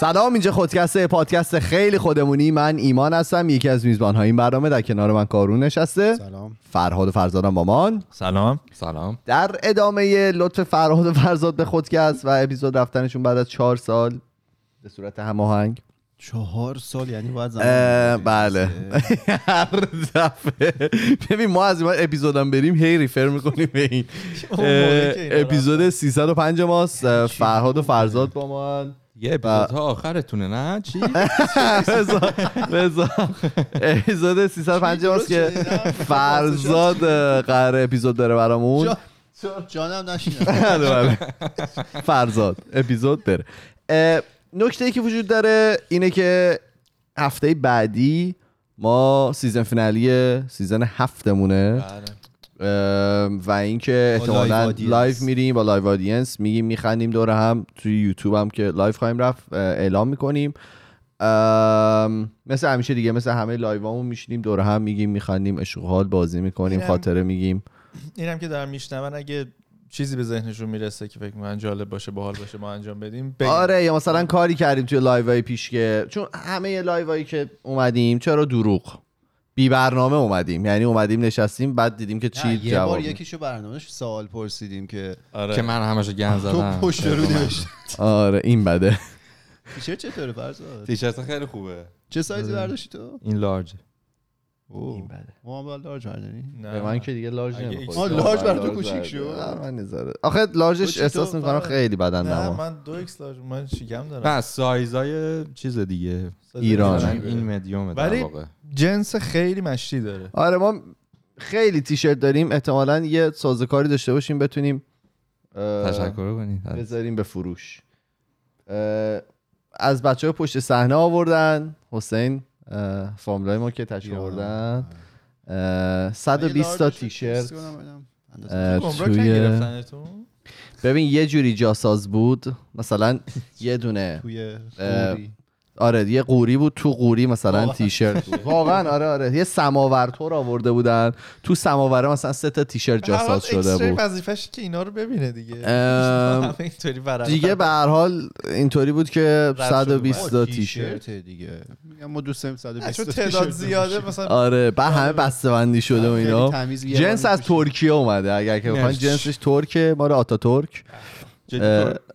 سلام اینجا خودکسته پادکست خیلی خودمونی. من ایمان هستم یکی از میزبان های این برنامه. در کنار من کارون نشسته. سلام. فرهاد و فرزادم با من سلام. سلام. در ادامه لطف فرهاد و فرزاد به خودکست و اپیزود رفتنشون بعد از چهار سال به صورت هماهنگ. چهار سال؟ یعنی باید زمان بله هر دفعه ببین ما از این اپیزودم بریم هی ریفر می‌کنیم به این. اپیزود 305 ماست. اه، فرهاد و فرزاد با من یه اپیزودها آخرتونه نه؟ چی؟ بذار. اپیزود 305 ماست که فرزاد قرار اپیزود داره برامون. جا- جانم نشینم بله، بله. فرزاد اپیزود بره اه، نکته ای که وجود داره اینه که هفته بعدی ما season finale season هفتمونه. اه، و اینکه احتمالا live. live میریم با live audience میگیم میخندیم دور هم. توی یوتیوب هم که live خواهیم رفت اعلام می‌کنیم. مثل همیشه دیگه مثل همه live امون میشینیم دور هم میگیم میخندیم حال بازی می‌کنیم خاطره میگیم. اینم که دارن میشنون اگه چیزی به ذهنشون می‌رسه که فکر می‌کنن جالب باشه باحال باشه ما انجام بدیم بگن. آره یا مثلا کاری کردیم توی live های پیش که چون همه live هایی که اومدیم چرا دروغ؟ بی برنامه اومدیم. یعنی اومدیم نشستیم بعد دیدیم که چی نه، یه جواب بار. یکیشو برنامهش سوال پرسیدیم که آره. که من همشو گن تو زدم. پشت رو نوشتی آره این بده. تیشرت چطوره فرزاد؟ تیشرت خیلی خوبه. چه سایزی برداشتی تو؟ این لارج. اوه. ما هم باید لارج برداری نه. به من که دیگه لارج اگه نمی‌خوره آه، لارج بر تو کوچیک شد؟ من نذاره آخه لارجش احساس می‌کنم؟ خیلی بدن نه نما من دو ایکس لارج من شیگم دارم. نه سایزای چیز دیگه. ایران. این مدیومه ولی واقع. جنس خیلی مشتی داره. آره ما خیلی تیشرت داریم. احتمالا یه سازوکاری داشته باشیم بتونیم تشکر کنید. بذاریم به فروش. از بچه های پشت صحنه آوردن. حسین فاملای ما که تشکیل آوردن. اه، 120 تا تیشرت. توی ببین یه جوری جاساز بود. مثلا یه دونه توی. آره یه قوری بود تو قوری مثلا. تیشرت. بود واقعا آره آره. یه سماور تور آورده بودن. تو سماوره مثلا سه تا تیشرت جاساز شده بود. وظیفش که اینا رو ببینه دیگه. همه دیگه به هر حال اینطوری بود که شده 120 آه، تا تیشرت. دیگه. میگم ما دوست داریم 120 چون تا تعداد زیاده. مثلا آره بعد همه بسته بندی شده و خیلی اینا جنس از. ترکیه اومده. اگر که بخواین نه. جنسش ترکه مال آتا ترک. تر-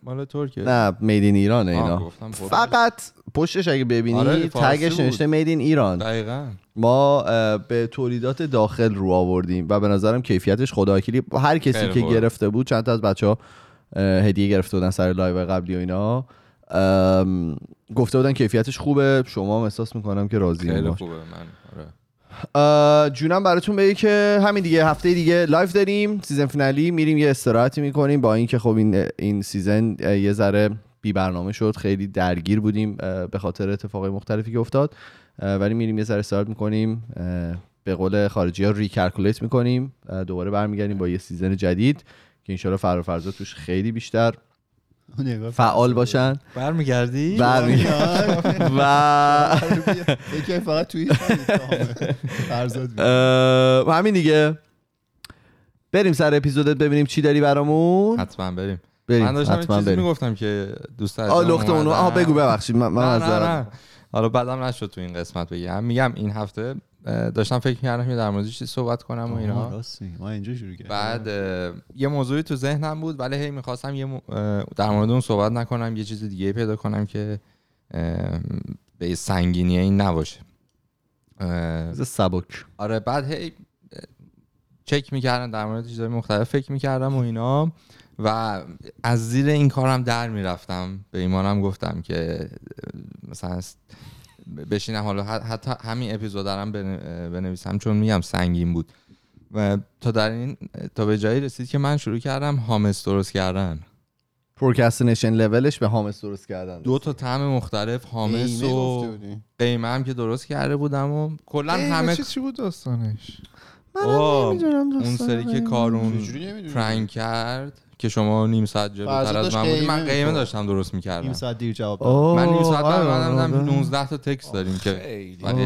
مال ترکیه؟ نه made in ایرانه اینا. فقط پشتش اگه ببینی آره، tag ش. نوشته made in ایران. دقیقا. ما به تولیدات داخل رو آوردیم و به نظرم کیفیتش خداوکیلی هر کسی که. گرفته بود چند تا از بچه ها هدیه گرفته بودن سر live قبلی و اینا. گفته بودن کیفیتش خوبه. شما هم احساس می‌کنم که راضی خیلی خوبه من آره. جونم براتون بگه که همین دیگه هفته دیگه live داریم season finale میریم یه استراحتی می‌کنیم با اینکه خب این این season یه ذره بی برنامه شد خیلی درگیر بودیم به خاطر اتفاقای مختلفی که افتاد ولی میریم یه ذره استراحت می‌کنیم به قول خارجی ها recalculate می‌کنیم دوباره برمیگردیم با یه season جدید که انشالله فرهاد و فرزاد توش خیلی بیشتر فعال باشن. برمیگردی؟ برمیگردیم و یکی فقط توی همین دیگه. بریم سر اپیزودت ببینیم چی داری برامون. حتما بریم. بریم من داشتم این حتما چیزی می‌گفتم که دوست آ لخت اونو. آه بگو ببخشید. من, من نه از نه نه. حالا بعدم نشد تو این قسمت بگم میگم این هفته داشتم فکر می‌کردم که در موردش چی صحبت کنم و اینا. ما اینجا شروع کردیم بعد یه موضوعی تو ذهنم بود ولی هی می‌خواستم یه در مورد اون صحبت نکنم یه چیز دیگه پیدا کنم که به سنگینی این نباشه. سبک. آره بعد هی چک می‌کردم در مورد چیزهای مختلف فکر می‌کردم و اینا. و از زیر این کارم در می‌رفتم. به ایمانم گفتم که مثلا بشینم. حالا حتی همین اپیزود دارم بنویسم چون میگم سنگین بود. و تا در این تا به جایی رسید که من شروع کردم hummus درست کردن. procrastination level ش به hummus درست کردن. دو تا طعم مختلف hummus و. قیمه هم که درست کرده بودم و کلا همه چی چی بود داستانش؟ آه، اون سری که کارون؟ پرنگ کرد. که شما نیم ساعت جلوتر از من بودی من قیمه. داشتم درست نیم می‌کردم ساعت دیر جواب من نیم ساعت آره، بعد آره. بعدم 19 تا تکس داریم که. ولی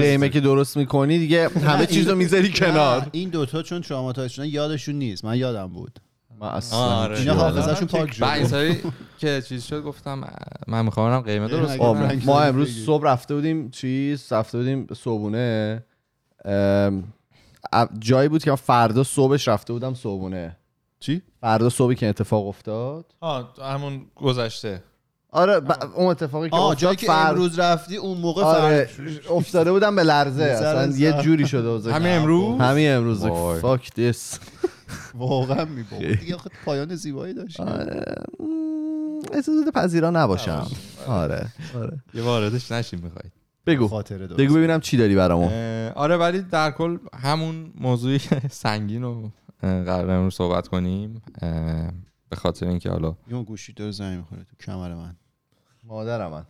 قیمه که درست می‌کنی دیگه همه چیز رو می‌ذاری کنار این دوتا چون تراماتایز شدن یادشون نیست من یادم بود من اصلا آره. اینا حافظهشون پاک شد که چیز شد گفتم من می‌خوام قیمه درست کنم ما امروز. صبح رفته بودیم چیز رفته بودیم ا- جایی بود که من فردا صبحش رفته بودم صبونه چی؟ فردا صبحی که اتفاق افتاد. آه همون گذشته. آره ب- اون اتفاقی که آه جایی که فر- امروز رفتی اون موقع آره فرد افتاده بودم به لرزه اصلا یه. جوری شده. همین امروز؟ همین امروز. فاک دیس واقعا میبود دیگه خود پایان زیبایی داشت اجازه پذیرا نباشم. آره آره. یه واردش نشیم می‌خواید بگو. خاطره بگو ببینم چی داری برامون. آره ولی در کل همون موضوعی سنگین اه، قرار امروز صحبت کنیم. به خاطر اینکه حالا یه گوشی داره زنگ می‌خوره تو کمر من. مادرم من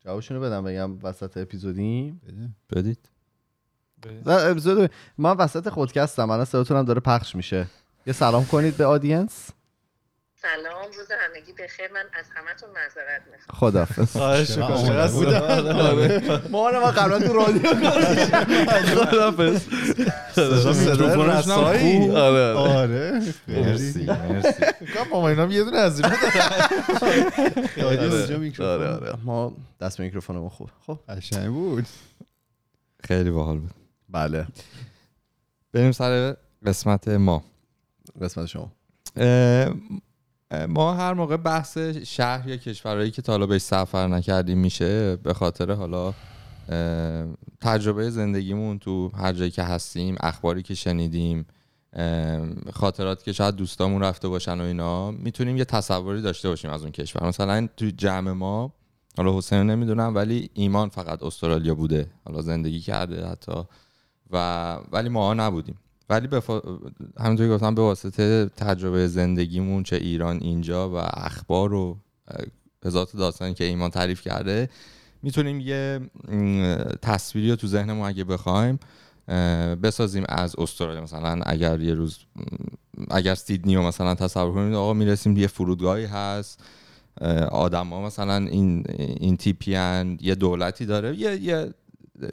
جوابشونو بدم بگم وسط اپیزودیم. بده. بدید. نه، اپیزود من وسط خودکستم الان صداتونم داره پخش میشه. یه سلام کنید به آدینس. سلام روز همگی بخیر. من از همتون معذرت می‌خوام. خدافظ خواهش می‌کنم. آماده سیده. بود. ما ما قبلا تو رادیو هم رسایی. خوب. آره آره. آره. مرسی مرسی. ما اینا یه دونه از آره آره. ما دست میکروفونمون خوب. خب. قشنگ بود. خیلی باحال بود. بله. بریم سر قسمت ما. قسمت شما. ما هر موقع بحث شهر یا کشورهایی که تا بهش سفر نکردیم میشه به خاطر حالا تجربه زندگیمون تو هر جایی که هستیم اخباری که شنیدیم اه، خاطراتی که شاید دوستامون رفته باشن و اینا می‌تونیم یه تصوری داشته باشیم از اون کشور. مثلا تو جمع ما حالا حسین نمی‌دونم ولی ایمان فقط استرالیا بوده حالا زندگی کرده حتی. و ولی ما نبودیم. ولی به فا... همونطوری گفتم به واسطه تجربه زندگیمون چه ایران اینجا و اخبار و تا داستانی که ایمان تعریف کرده می‌تونیم یه تصویری رو تو ذهنمون اگه بخوایم بسازیم از استرالیا. مثلا اگر یه روز اگر سیدنی رو مثلا تصور کنید آقا می‌رسیم یه فرودگاهی هست آدم ها مثلا این این تیپیان یه دولتی داره یه, یه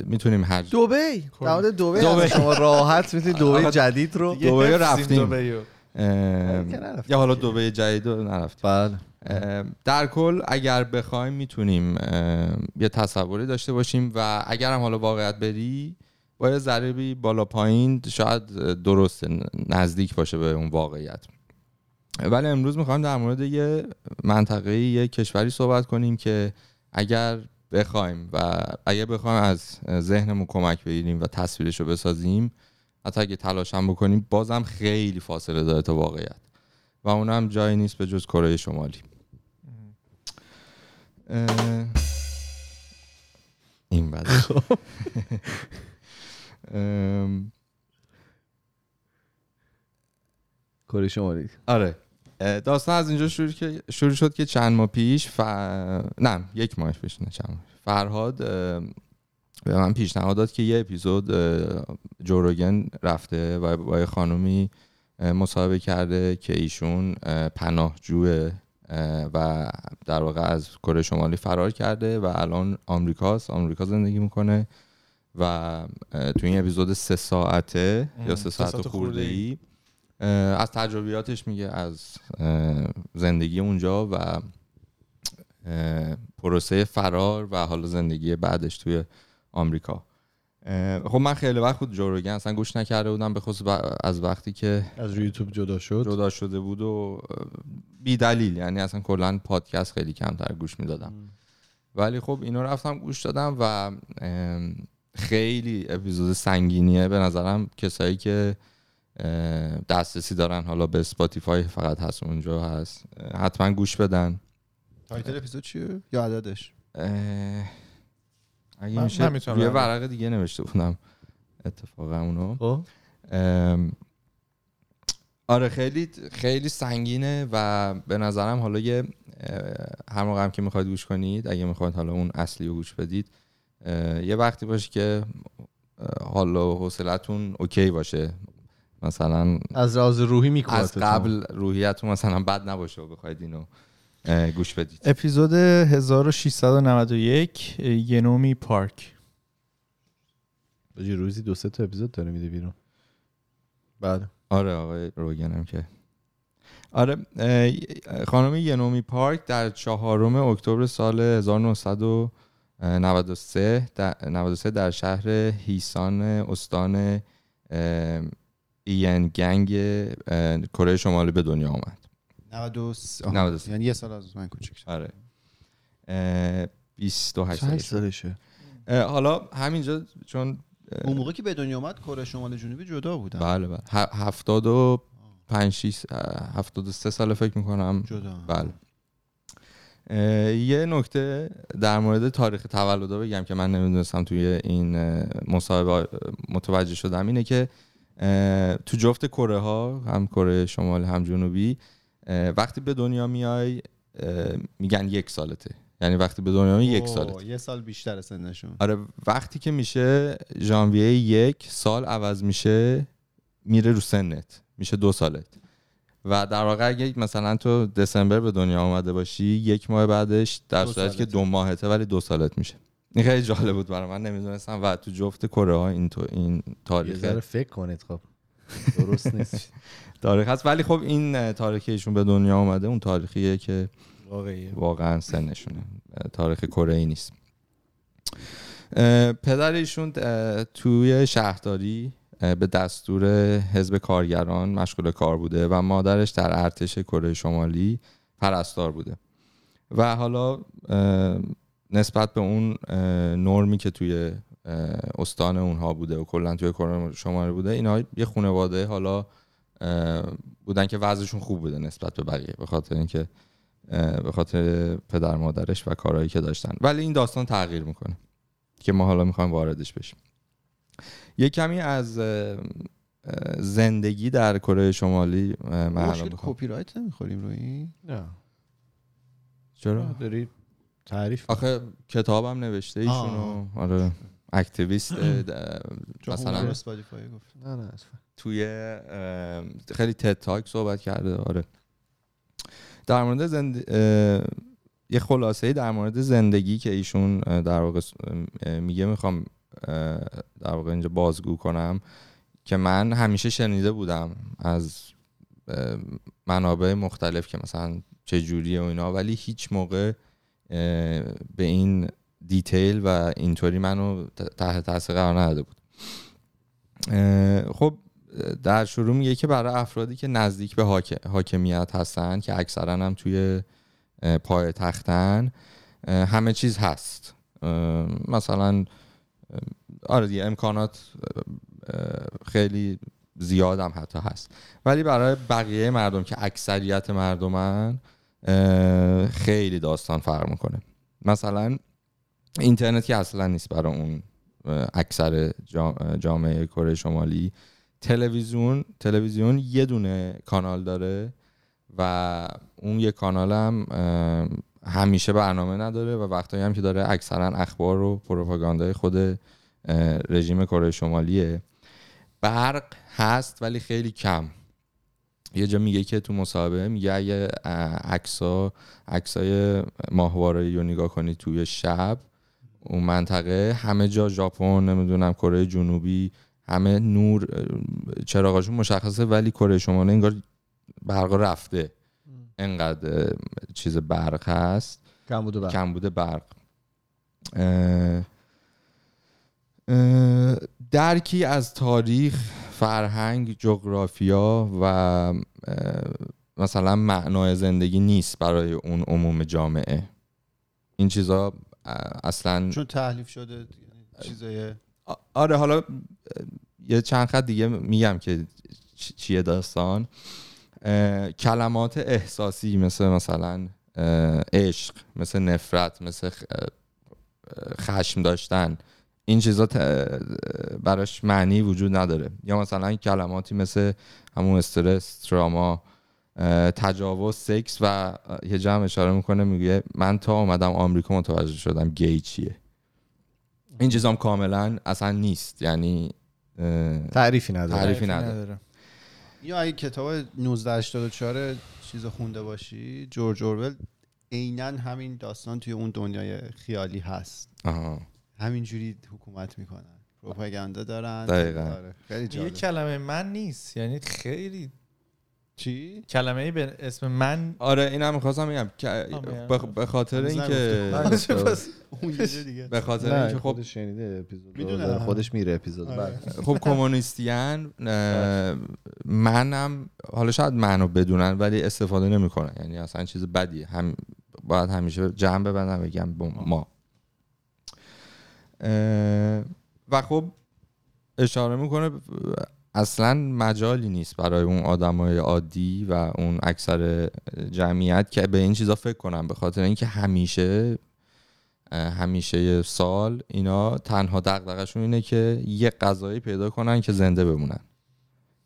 می‌تونیم هر دوبی در مورد دبی. شما راحت می‌تونید دوبی جدید رو دبی رو رفتیم. دبی. یا حالا دبی جدید رو نرفتیم. بله. در کل اگر بخوایم می‌تونیم یه تصوری داشته باشیم و اگر هم حالا واقعیت بری با یه ضریبی بالا پایین شاید درست نزدیک باشه به اون واقعیت. ولی امروز می‌خوایم در مورد یه منطقه یه کشوری صحبت کنیم که اگر بخوایم و اگر بخوایم از ذهنمون کمک بگیریم و تصویرش رو بسازیم حتی اگه تلاش هم بکنیم بازم خیلی فاصله داره تا واقعیت. و اونم جایی نیست به جز کره شمالی. این بعد. کره شمالی. آره. داستان از اینجا شروع که شروع شد که چند ماه پیش ف... نه یک ماه پیش نه چند ماه. فرهاد به من پیشنهاد داد که یه اپیزود جوروگن رفته و با یه خانومی مصاحبه کرده که ایشون اه، پناهجوه اه، و در واقع از کره شمالی فرار کرده و الان آمریکاست آمریکا زندگی می‌کنه و تو این اپیزود سه ساعته یا ام، سه سه ساعت ساعت خورده. ای از تجربیاتش میگه از زندگی اونجا و پروسه فرار و حالا زندگی بعدش توی آمریکا. خب من خیلی وقت بود جوروگن اصلا گوش نکرده بودم به خصوص از وقتی که از روی یوتیوب جدا شد. جدا شده بود و بی دلیل یعنی اصلا کلا پادکست خیلی کمتر گوش می‌دادم. ولی خب اینو رفتم گوش دادم و خیلی اپیزود سنگینیه به نظرم. کسایی که دسترسی دارن. حالا به Spotify فقط هست اونجا هست. حتما گوش بدن. title اپیزود چیه؟ یا عددش؟ اگه من- میشه برم. ورق دیگه نوشته بودم. اتفاقا اونو. خب. آره خیلی خیلی سنگینه و به نظرم حالا یه هر موقع هم که می‌خواید گوش کنید اگه می‌خواید حالا اون اصلی رو گوش بدید یه وقتی باشه که اه، حال و حوصلتون اوکی باشه. مثلا از راز روحی می‌کنه از قبل روحیتون مثلا بد نباشه و بخواید اینو گوش بدید. اپیزود 1691 ینومی پارک. روزی دو سه تا اپیزود داره میده بیرون. بله. آره آقای روگنم که. آره خانم ینومی پارک در چهارم اکتبر سال 1993 در, 93 در شهر هیسان استان این گنگ کره شمالی به دنیا آمد. 93 93. یعنی یه سال از من کوچیک‌تر آره. اه، 28 سالش بود. سالشه. حالا همینجا چون اون موقع که به دنیا اومد کره شمال جنوبی جدا بودن بله بله. هفتاد و پنج اه، هفتاد و سه سال فکر می‌کنم. جدا. بله. یه نکته در مورد تاریخ تولد بگم که من نمی‌دونستم توی این مصاحبه متوجه شدم اینه که تو جفت کره ها هم کره شمال هم جنوبی وقتی به دنیا میای میگن یک سالته. یعنی وقتی به دنیا میای یک سالته یه سال بیشتر سنشون. آره وقتی که میشه ژانویه یک سال عوض میشه میره رو سنت. میشه دو سالت. و در واقع اگه مثلا تو دسامبر به دنیا آمده باشی یک ماه بعدش در صورتی که. دو ماهته ولی دو سالت میشه. این خیلی جالب بود برای من نمی‌دونستم. و تو جفت کره ها این تو این یه تاریخ ذره فکر کنید خب. درست نیست. تاریخ هست. ولی خب این تاریخی ایشون به دنیا آمده اون تاریخیه که واقعی واقعا سنشونه. تاریخ کره ای نیست. پدر ایشون توی شهرداری به دستور حزب کارگران مشغول کار بوده و مادرش در ارتش کره شمالی پرستار بوده. و حالا نسبت به اون نرمی که توی استان اونها بوده و کلا توی کره شمالی بوده اینا یه خانواده حالا بودن که وضعشون خوب بوده نسبت به بقیه به خاطر اینکه به خاطر پدر مادرش و کارهایی که داشتن. ولی این داستان تغییر می‌کنه که ما حالا می‌خوایم واردش بشیم. یه کمی از زندگی در کره شمالی من کپی رایت نمی‌خوریم روی نه. چرا؟ داری تعریف آخه کتابم نوشته ایشونو. آره. اکتیویست مثلا گفت. نه نه اصلا. توی خیلی تد تاک صحبت کرده. آره. در مورد زند... یه خلاصه در مورد زندگی که ایشون در واقع میگه می‌خوام در واقع اینجا بازگو کنم که من همیشه شنیده بودم از منابع مختلف که مثلا چه جوریه و اینا ولی هیچ موقع به این دیتیل و اینطوری منو تحت تاثیر قرار نداده بود. خب در شروع میگه که برای افرادی که نزدیک به حاک- حاکمیت هستن که اکثرا هم توی پای تختن همه چیز هست. مثلا آره امکانات خیلی زیاد هم حتی هست. ولی برای بقیه مردم که اکثریت مردمن خیلی داستان فرق می‌کنه. مثلا اینترنت که اصلا نیست برای اون اکثر جا- جامعه کره شمالی. تلویزیون تلویزیون یه دونه کانال داره و اون یه کانال هم همیشه برنامه نداره و وقتایی هم که داره اکثرا اخبار و پروپاگاندای خود رژیم کره شمالیه. برق هست ولی خیلی کم. یه جا میگه که تو مصاحبه میگه اگه عکسا عکسای ماهواره رو نگاه کنی توی شب اون منطقه همه جا ژاپن نمی‌دونم کره جنوبی همه نور چراغاشون مشخصه ولی کره شمالی انگار برق رفته. انقدر چیز برق هست. کم بوده بله. کم بوده برق درکی از تاریخ فرهنگ جغرافیا و مثلا معنای زندگی نیست برای اون عموم جامعه. این چیزا اصلا چون تحلیف شده یعنی چیزای آره حالا یه چند خط دیگه میگم که چیه داستان. کلمات احساسی مثل مثلا عشق مثل نفرت مثل خشم داشتن. این چیزا براش معنی وجود نداره. یا مثلا کلماتی مثل همون استرس تراما تجاوز سکس و یه جمع اشاره می‌کنه میگه من تا اومدم آمریکا متوجه شدم گی چیه. این چیزام کاملا اصلا نیست یعنی اه، تعریفی نداره. تعریفی نداره. یا اگه کتاب 1984 چیز خونده باشی جورج اورول عینا همین داستان توی اون دنیای خیالی هست. آها. همینجوری حکومت می‌کنن. پروپاگاندا دارن. دقیقاً. آره، خیلی یه جالب. کلمه من نیست یعنی خیلی چی؟ کلمه ای به اسم من آره این هم می‌خواستم بگم. به خاطر اینکه یه دیگه. به خاطر اینکه خب خودش شنیده اپیزود. داره. خودش میره اپیزود. آره. بعد خب کمونیستیان منم حالا شاید منو بدونن ولی استفاده نمی‌کنن. یعنی اصلا چیز بدیه. هم باید همیشه جمع ببندم بگم با ما. و خب اشاره می‌کنه اصلا مجالی نیست برای اون آدمای عادی و اون اکثر جمعیت که به این چیزا فکر کنن به خاطر اینکه همیشه همیشه سال اینا تنها دغدغشون اینه که یه غذایی پیدا کنن که زنده بمونن.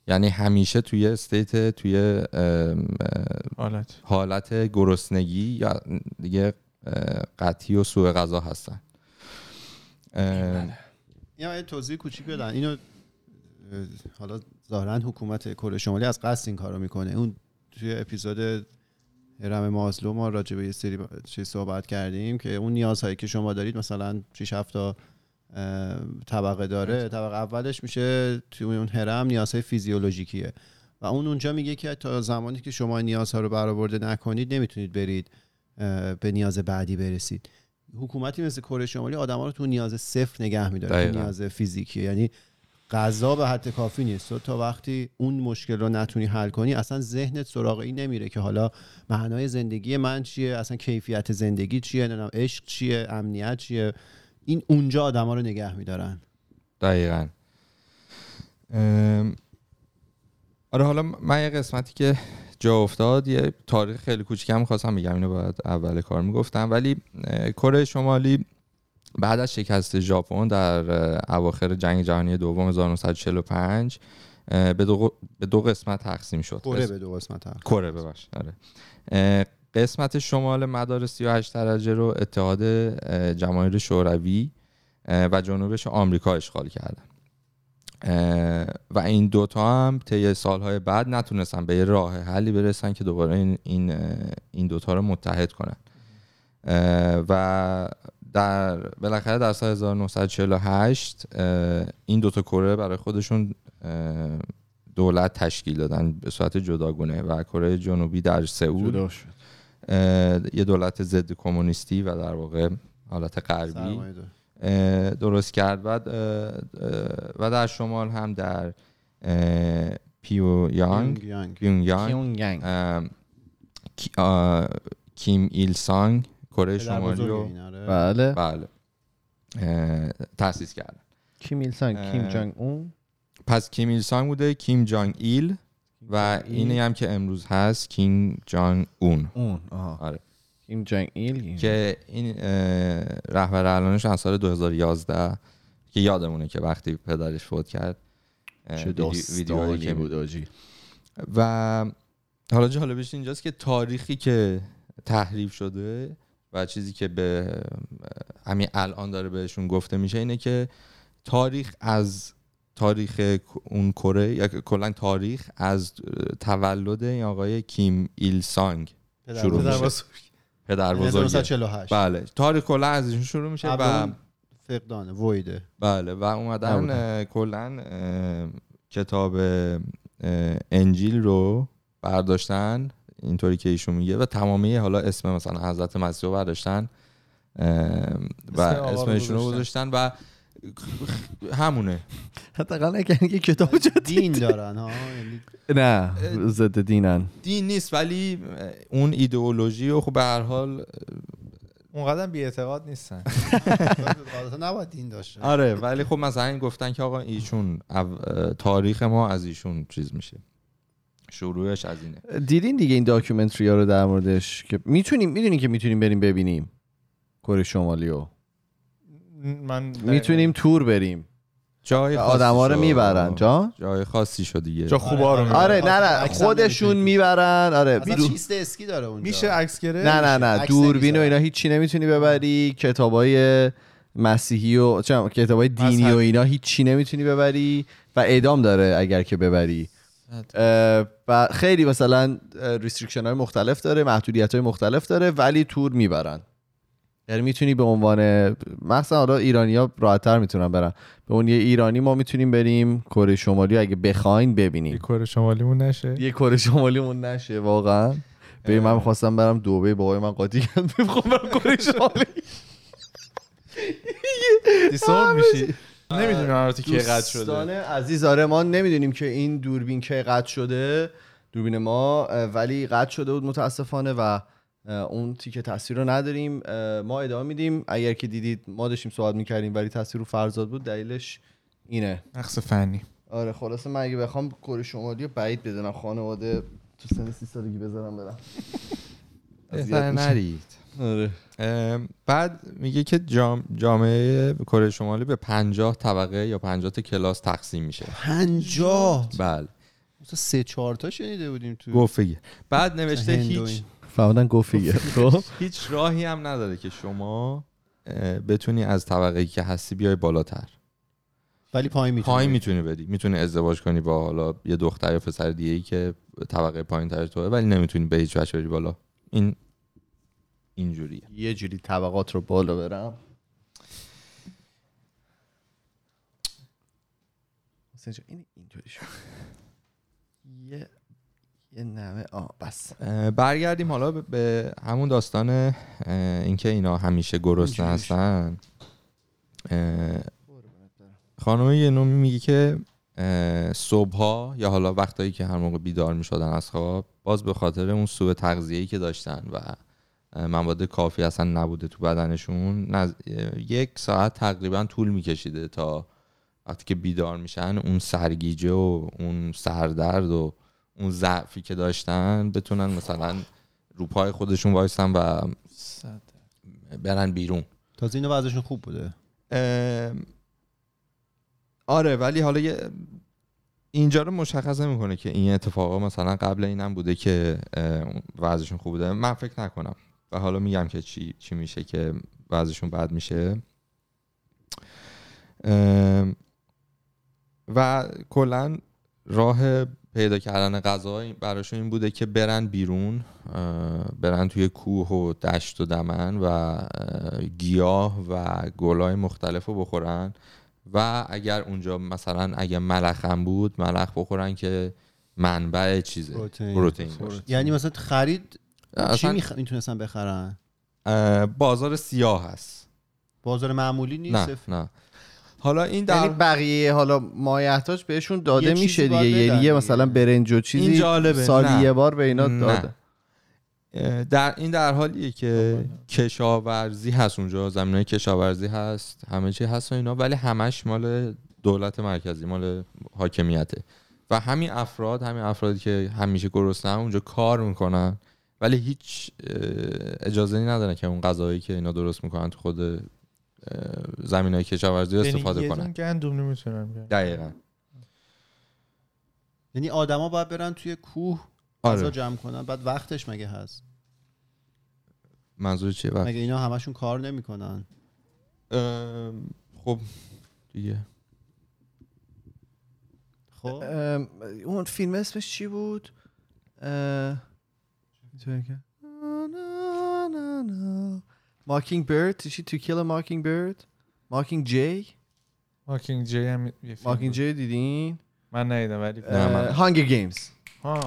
یعنی همیشه توی استیت توی حالت. حالت گرسنگی یا دیگه قطعی و سوء غذا هستن. یا یه توضیح کوچیک بدن اینو حالا ظاهرا حکومت کره شمالی از قصد این کارو می‌کنه. اون توی اپیزود هرم مازلو ما راجع به یه سری چیز صحبت کردیم که اون نیازهایی که شما دارید مثلا 6 7 تا طبقه داره. طبقه اولش میشه توی اون هرم نیازهای فیزیولوژیکیه. و اون اونجا میگه که تا زمانی که شما این نیازها رو برآورده نکنید نمی‌تونید برید به نیاز بعدی برسید. حکومتی مثل کره شمالی آدما رو تو نیاز صفر نگه میداره تو. نیاز فیزیکی یعنی غذا به حد کافی نیست. تو تا وقتی اون مشکل رو نتونی حل کنی اصلا ذهنت سراغ این نمیره که حالا معنای زندگی من چیه اصلا کیفیت زندگی چیه نمی‌دونم عشق چیه امنیت چیه. این اونجا آدما رو نگه میدارن. دقیقا. ام، آره حالا من یه قسمتی که جا افتاد یه تاریخ خیلی کوچیکم خواستم بگم اینو باید اول کار می‌گفتم. ولی کره شمالی بعد از شکست ژاپن در اواخر جنگ جهانی دوم 1945 اه، به دو, به دو قسمت تقسیم شد. کره به دو قسمت. کره ببخش آره. قسمت شمال مدار 38 درجه رو اتحاد اه، جماهیر شوروی و جنوبش آمریکا اشغال کردن. و این دوتا هم طی سالهای بعد نتونستن به یه راه حلی برسن که دوباره این این این دوتا رو متحد کنن. و در بالاخره در سال 1948 اه، این دوتا کره برای خودشون دولت تشکیل دادن به صورت جداگونه و کره جنوبی در سئول. یه دولت ضد کمونیستی و در واقع حالت غربی. درست کرد. و و در شمال هم در پیونگ یانگ. کیم ایل سانگ کره شمالی رو آره. بله. بله. اه، تأسیس کردن. کیم ایل سانگ کیم جانگ اون. پس کیم ایل سانگ بوده کیم جانگ ایل و اینی هم که امروز هست کیم جانگ اون. اون آره. کیم جانگ ایل که این رهبر الانش از سال 2011 که یادمونه که وقتی پدرش فوت کرد چه ویدیو- که بود آجی و حالا جالبش اینجاست که تاریخی که تحریف شده و چیزی که به همین الان داره بهشون گفته میشه اینه که تاریخ از تاریخ اون کره یا کلا تاریخ از تولد این آقای کیم ایل سانگ شروع. میشه. پدر بزرگ 1948 بله. تاریخ کلا از ایشون شروع میشه و فقدانه ویده. بله. و اومدن کلا کتاب انجیل رو برداشتن. اینطوری که ایشون میگه. و تمامی حالا اسم مثلا حضرت مسیح رو برداشتن و اسم ایشون رو. گذاشتن. و همونه. حداقل اگر یه کتاب جدید دین دارن ها؟ یعنی نه ضد دینن. دین نیست ولی اون ایدئولوژی و خب به هر حال اونقدر بی اعتقاد نیستن. نباید دین داشته آره ولی خب مثلا این گفتن که آقا ایشون تاریخ ما از ایشون چیز میشه. شروعش از اینه. دیدین دیگه این داکیومنتری ها رو در موردش که می‌تونیم می‌دونین که می‌تونیم بریم ببینیم کره شمالی رو من می‌تونیم تور بریم. جای آدما رو. می‌برن. جا؟ جای خاصی شد دیگه. جا خوبا رو می‌برن. آره نه نه خودشون. می‌برن. آره دو- چیست اسکی داره اونجا. میشه عکس گرفت؟ نه نه نه. دوربین و. اینا هیچی نمی‌تونی ببری. کتابای مسیحی و چه کتابای دینی و. اینا هیچی نمی‌تونی ببری. و اعدام داره اگر که ببری. و خیلی مثلا restriction های مختلف داره محدودیت های مختلف داره ولی تور می‌برن. یعنی می‌تونی به عنوان مثلا حالا ایرانی ها راحت تر می‌تونن برن. به عنوان یه ایرانی ما می‌تونیم بریم کره شمالی اگه بخواین یه ببینیم کره شمالیمون نشه. یه کره شمالیمون نشه واقعا. به من می‌خواستم برم دبی بابای من قاطی کرد. می‌خوام برم کره شمالی. disown میشی. نمی‌دونم البته کی قد دوستان شده عزیز آره ما نمی‌دونیم که این دوربین کی قطع شده. دوربین ما ولی قطع شده بود متاسفانه و اون تیکه تصویر رو نداریم. ما ادامه میدیم. اگر که دیدید ما داشتیم صحبت می‌کردیم ولی تصویر رو فرزاد بود دلیلش اینه. نقص فنی. آره خلاصه من اگه بخوام کره شمالی رو بعید بدونم خانواده تو سن سی سالگی بذارم برم. بهتر. نرید. آره. بعد میگه که جام جامعه کره شمالی به پنجاه طبقه یا پنجاه تا کلاس تقسیم میشه. پنجاه؟ بله. سه چهار تا شنیده بودیم تو. گفته بعد نوشته هیچ این. فهمیدن گفیه خب؟ هیچ راهی هم نداره که شما بتونی از طبقه ای که هستی بیای بالاتر. ولی پایین می‌تونی پایین می‌تونی بدی می‌تونی ازدواج کنی با حالا یه دختر یا پسر دیگه ای که طبقه پایین تر توه ولی نمی‌تونی به هیچ وجه بری بالا. این اینجوریه. یه جوری طبقات رو بالا برم. این اینطوری شد. یه یه نمه آه بس. برگردیم حالا به- همون داستان اینکه اینا همیشه گرسنه هستن. خانم ینومی میگه که صبحها یا حالا وقتایی که هر موقع بیدار می‌شدن از خواب باز به خاطر اون سوء تغذیه‌ای که داشتن و مواد کافی اصلا نبوده تو بدنشون نز... یک ساعت تقریبا طول میکشیده تا وقتی که بیدار میشن اون سرگیجه و اون سردرد و اون ضعفی که داشتن بتونن مثلا رو پای خودشون وایسن و برن بیرون. تازه اینو وضعشون خوب بوده. آره ولی حالا یه اینجا رو مشخص نمی‌کنه که این اتفاقا مثلا قبل اینم بوده که وضعشون خوب بوده. من فکر نکنم. و حالا میگم که چی چی میشه که وضعشون بد میشه. و کلا راه پیدا کردن غذا براشون این بوده که برن بیرون برن توی کوه و دشت و دمن و اه، گیاه و گلای مختلف رو بخورن و اگر اونجا مثلا اگه ملخ هم بود ملخ بخورن که منبع چیزه پروتئین. یعنی مثلا خرید چی اصلا میخ... می‌تونستن بخرن؟ بازار سیاه هست. بازار معمولی نیست؟ نه نه. حالا این در یعنی بقیه حالا مایحتاج بهشون داده میشه دیگه باید یه دیگه. مثلا برنج و چیزی این جالبه. سالی نه. یه بار به اینا نه. داده اه، در این در حالیه که کشاورزی هست اونجا زمینای کشاورزی هست همه چی هست و اینا ولی همش مال دولت مرکزی مال حاکمیته و همین افراد همین افرادی که همیشه گرسنه اونجا کار می‌کنن ولی هیچ اجازه ندارن که اون غذایی که اینا درست می‌کنن تو خود زمین های کشاورزی استفاده یعنی یه کنن گندم نمی‌تونن. دقیقا. یعنی آدما باید برن توی کوه غذا آره جمع کنن بعد وقتش مگه هست؟ منظور چیه وقت؟ مگه اینا همشون کار نمی‌کنن؟ خب دیگه. خب. اون فیلم اسمش چی بود؟ Mockingbird چی To Kill Mockingbird Mockingjay Mockingjay هم یه فیلم Mocking. jay دیدین؟ من ندیدم ولی Hunger Games.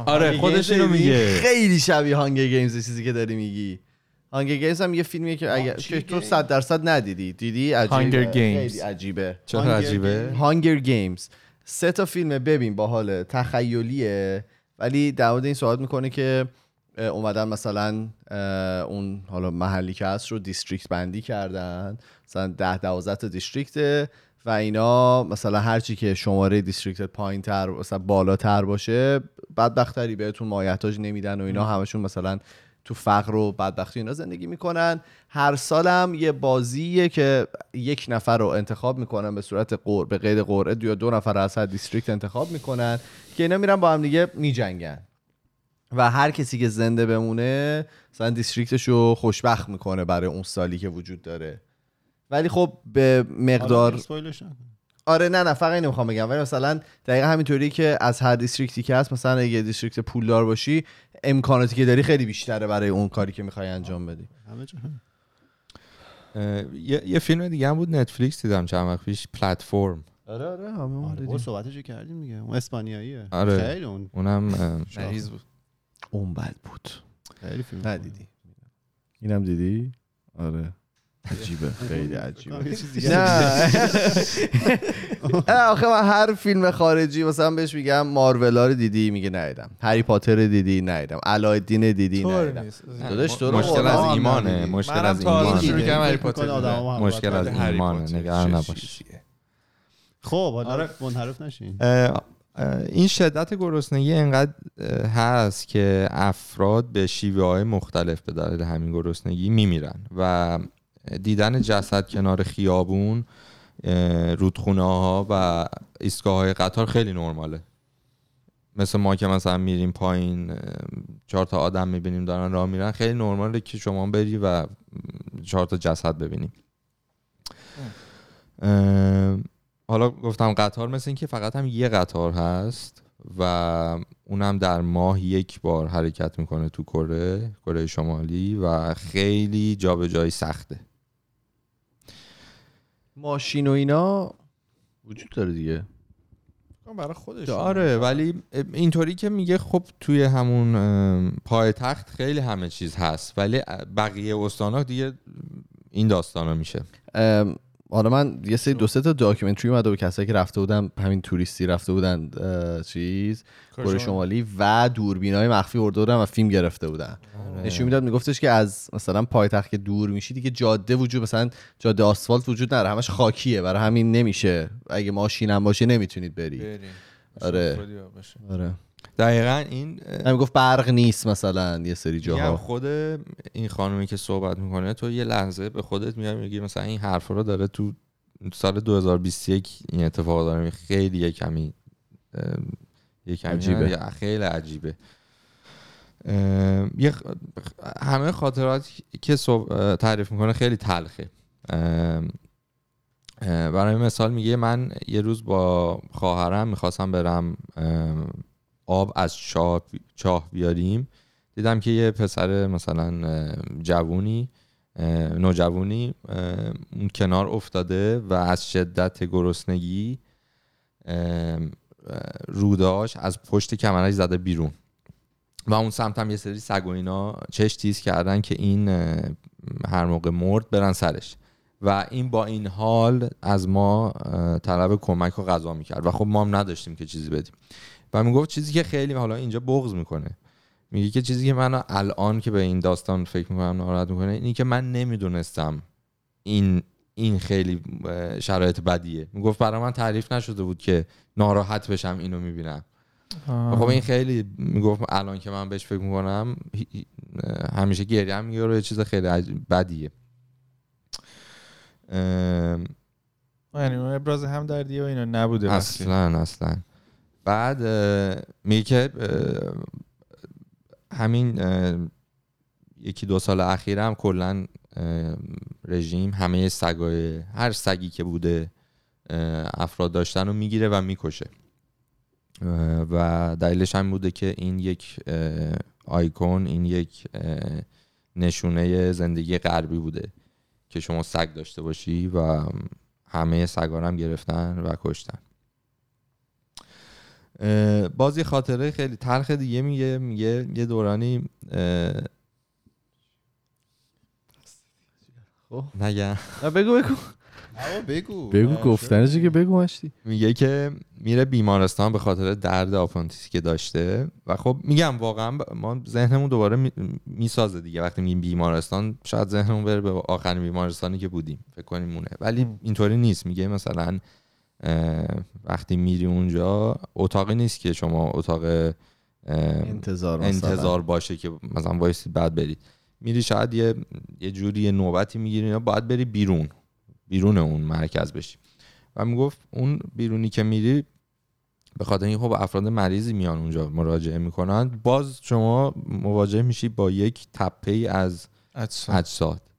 آره خودش اینو میگه. خیلی شبیه Hunger Games چیزی که داری میگی. Hunger Games هم یه فیلمیه که اگر که تو game؟ 100 درصد ندیدی. دیدی؟ عجیبه. Hunger Games. خیلی عجیبه. چرا Hunger عجیبه. Hunger Games سه تا فیلم ببین باحاله تخیلیه. ولی در مورد این صحبت می‌کنه که اومدن مثلا اون حالا محلی که هست رو district بندی کردن. مثلا ده دوازده تا district ه و اینا مثلا هرچی که شماره district پایین تر مثلا بالاتر باشه بدبختری بهتون مایحتاج نمیدن و اینا. همشون مثلا تو فقر و بدبختی اینا زندگی می‌کنن. هر سالم یه بازیه که یک نفر رو انتخاب می‌کنن به صورت قر به قید قرعه یا دو نفر از هر دیستریکت انتخاب می‌کنن که اینا میرن با هم دیگه میجنگن. و هر کسی که زنده بمونه مثلا دیستریکتش رو خوشبخت می‌کنه برای اون سالی که وجود داره. ولی خب به مقدار نکن. آره نه نه فقط اینو می‌خوام بگم. ولی مثلا دقیقا همینطوری که از هر دیستریکتی که هست مثلا اگه دیستریکت پولدار باشی امکاناتی که داری خیلی بیشتره برای اون کاری که می‌خوای انجام بدی. یه, یه فیلم دیگه هم بود نتفلیکس دیدم چند وقت پیش پلتفرم آره آره آره بابا صحبتشو کردیم دیگه. اون اسپانیاییه. آره. خیلی اون اونم مریض بود. اون بد بود. خیلی فیلم ندیدی. اینم دیدی؟ آره. عجیبه. خیلی عجیبه. یه چیز دیگه نه. آخه من هر فیلم خارجی مثلا بهش میگم مارولا رو دیدی میگه ندیدم. هری پاتر رو دیدی ندیدم. علایالدین دیدی ندیدم. داداش تو رو مشکل از ایمانه. مشکل از ایمانه. هری پاتر مشکل از ایمانه. نگران نباش؟ خب حالا آره. منحرف نشین. این شدت گرسنگی انقدر هست که افراد به شیوه های مختلف به دلیل همین گرسنگی میمیرن و دیدن جسد کنار خیابون رودخونه ها و ایستگاه های قطار خیلی نرماله. مثل ما که مثلا میریم پایین چهار تا آدم می‌بینیم دارن راه میرن خیلی نرماله که شما بری و چهار تا جسد ببینیم. حالا گفتم قطار مثل اینکه فقط هم یه قطار هست و اونم در ماه یک بار حرکت می‌کنه تو کره کره شمالی و خیلی جابجایی سخته. ماشین و اینا وجود داره دیگه. برای خودش آره ولی اینطوری که میگه خب توی همون پایتخت خیلی همه چیز هست ولی بقیه استانا دیگه این داستانا میشه. حالا من یه سری دو سه تا داکیومنتری اومده به کسایی که رفته بودن همین توریستی رفته بودن چیز کره شمالی و دوربینای مخفی ارده بودن و فیلم گرفته بودن. نشون می‌داد میگفتش که از مثلا پایتخت که دور میشی دیگه جاده وجود مثلا جاده آسفالت وجود نداره همش خاکیه برای همین نمیشه. اگه ماشین هم باشه نمی‌تونید بری بریم. آره. آره. دقیقا این همین گفت برق نیست مثلا یه سری جاها. خود این خانومی که صحبت می‌کنه تو یه لحظه به خودت میگم میگی مثلا این حرف رو داره تو سال 2021 این اتفاق داره خیلی یه کمی یه کمی عجیبه. خیلی عجیبه. یه همه خاطرات که تعریف می‌کنه خیلی تلخه. برای مثال میگه من یه روز با خواهرم می‌خواستم برم آب از چاه, چاه بیاریم. دیدم که یه پسر مثلا جوونی نوجوونی اون کنار افتاده و از شدت گرسنگی روداش از پشت کمرش زده بیرون. و اون سمت هم یه سری سگ و اینا چش تیز کردن که این هر موقع مرد برن سرش. و این با این حال از ما طلب کمک و غذا می‌کرد. و خب ما هم نداشتیم که چیزی بدیم. و می‌گفت چیزی که خیلی حالا اینجا بغض می‌کنه. میگه که چیزی که من الان که به این داستان فکر می‌کنم ناراحت می‌کنه اینی که من نمی‌دونستم این این خیلی شرایط بدیه. می‌گفت برای من تعریف نشده بود که ناراحت بشم اینو می‌بینم. خب این خیلی می‌گفت الان که من بهش فکر می‌کنم همیشه گریه هم میگه یه چیز خیلی بدیه. یعنی ابراز هم دردی و اینا نبوده. اصلا اصلا. بعد میگه همین یکی دو سال اخیرم کلا اه، رژیم همه سگای هر سگی که بوده افراد داشتن رو می‌گیره و می‌کشه. و دلیلش هم بوده که این یک آیکون این یک نشونه زندگی غربی بوده که شما سگ داشته باشی و همه سگا رو هم گرفتن و کشتن. باز یه خاطره خیلی تلخ دیگه میگه میگه یه دورانی خب. نگم نه بگو بگو. بگو. بگو آه، گفتنشی که بگو مشتی. میگه که میره بیمارستان به خاطر درد آپانتیسی که داشته و خب میگم واقعا ما ذهنمون دوباره می- می‌سازه دیگه. وقتی میگیم بیمارستان شاید ذهنمون بره به آخرین بیمارستانی که بودیم. فکر کنیم مونه ولی. اینطوری نیست. میگه مثلا وقتی میری اونجا اتاقی نیست که شما اتاق انتظار. انتظار باشه که مثلا وایسی بعد برید میری شاید یه یه جوری یه نوبتی می‌گیری اینا باید بری بیرون بیرون اون مرکز بشی و می‌گفت اون بیرونی که میری به خاطر اینکه خب افراد مریضی میان اونجا مراجعه می‌کنن باز شما مواجه میشی با یک تپه ای از. اجساد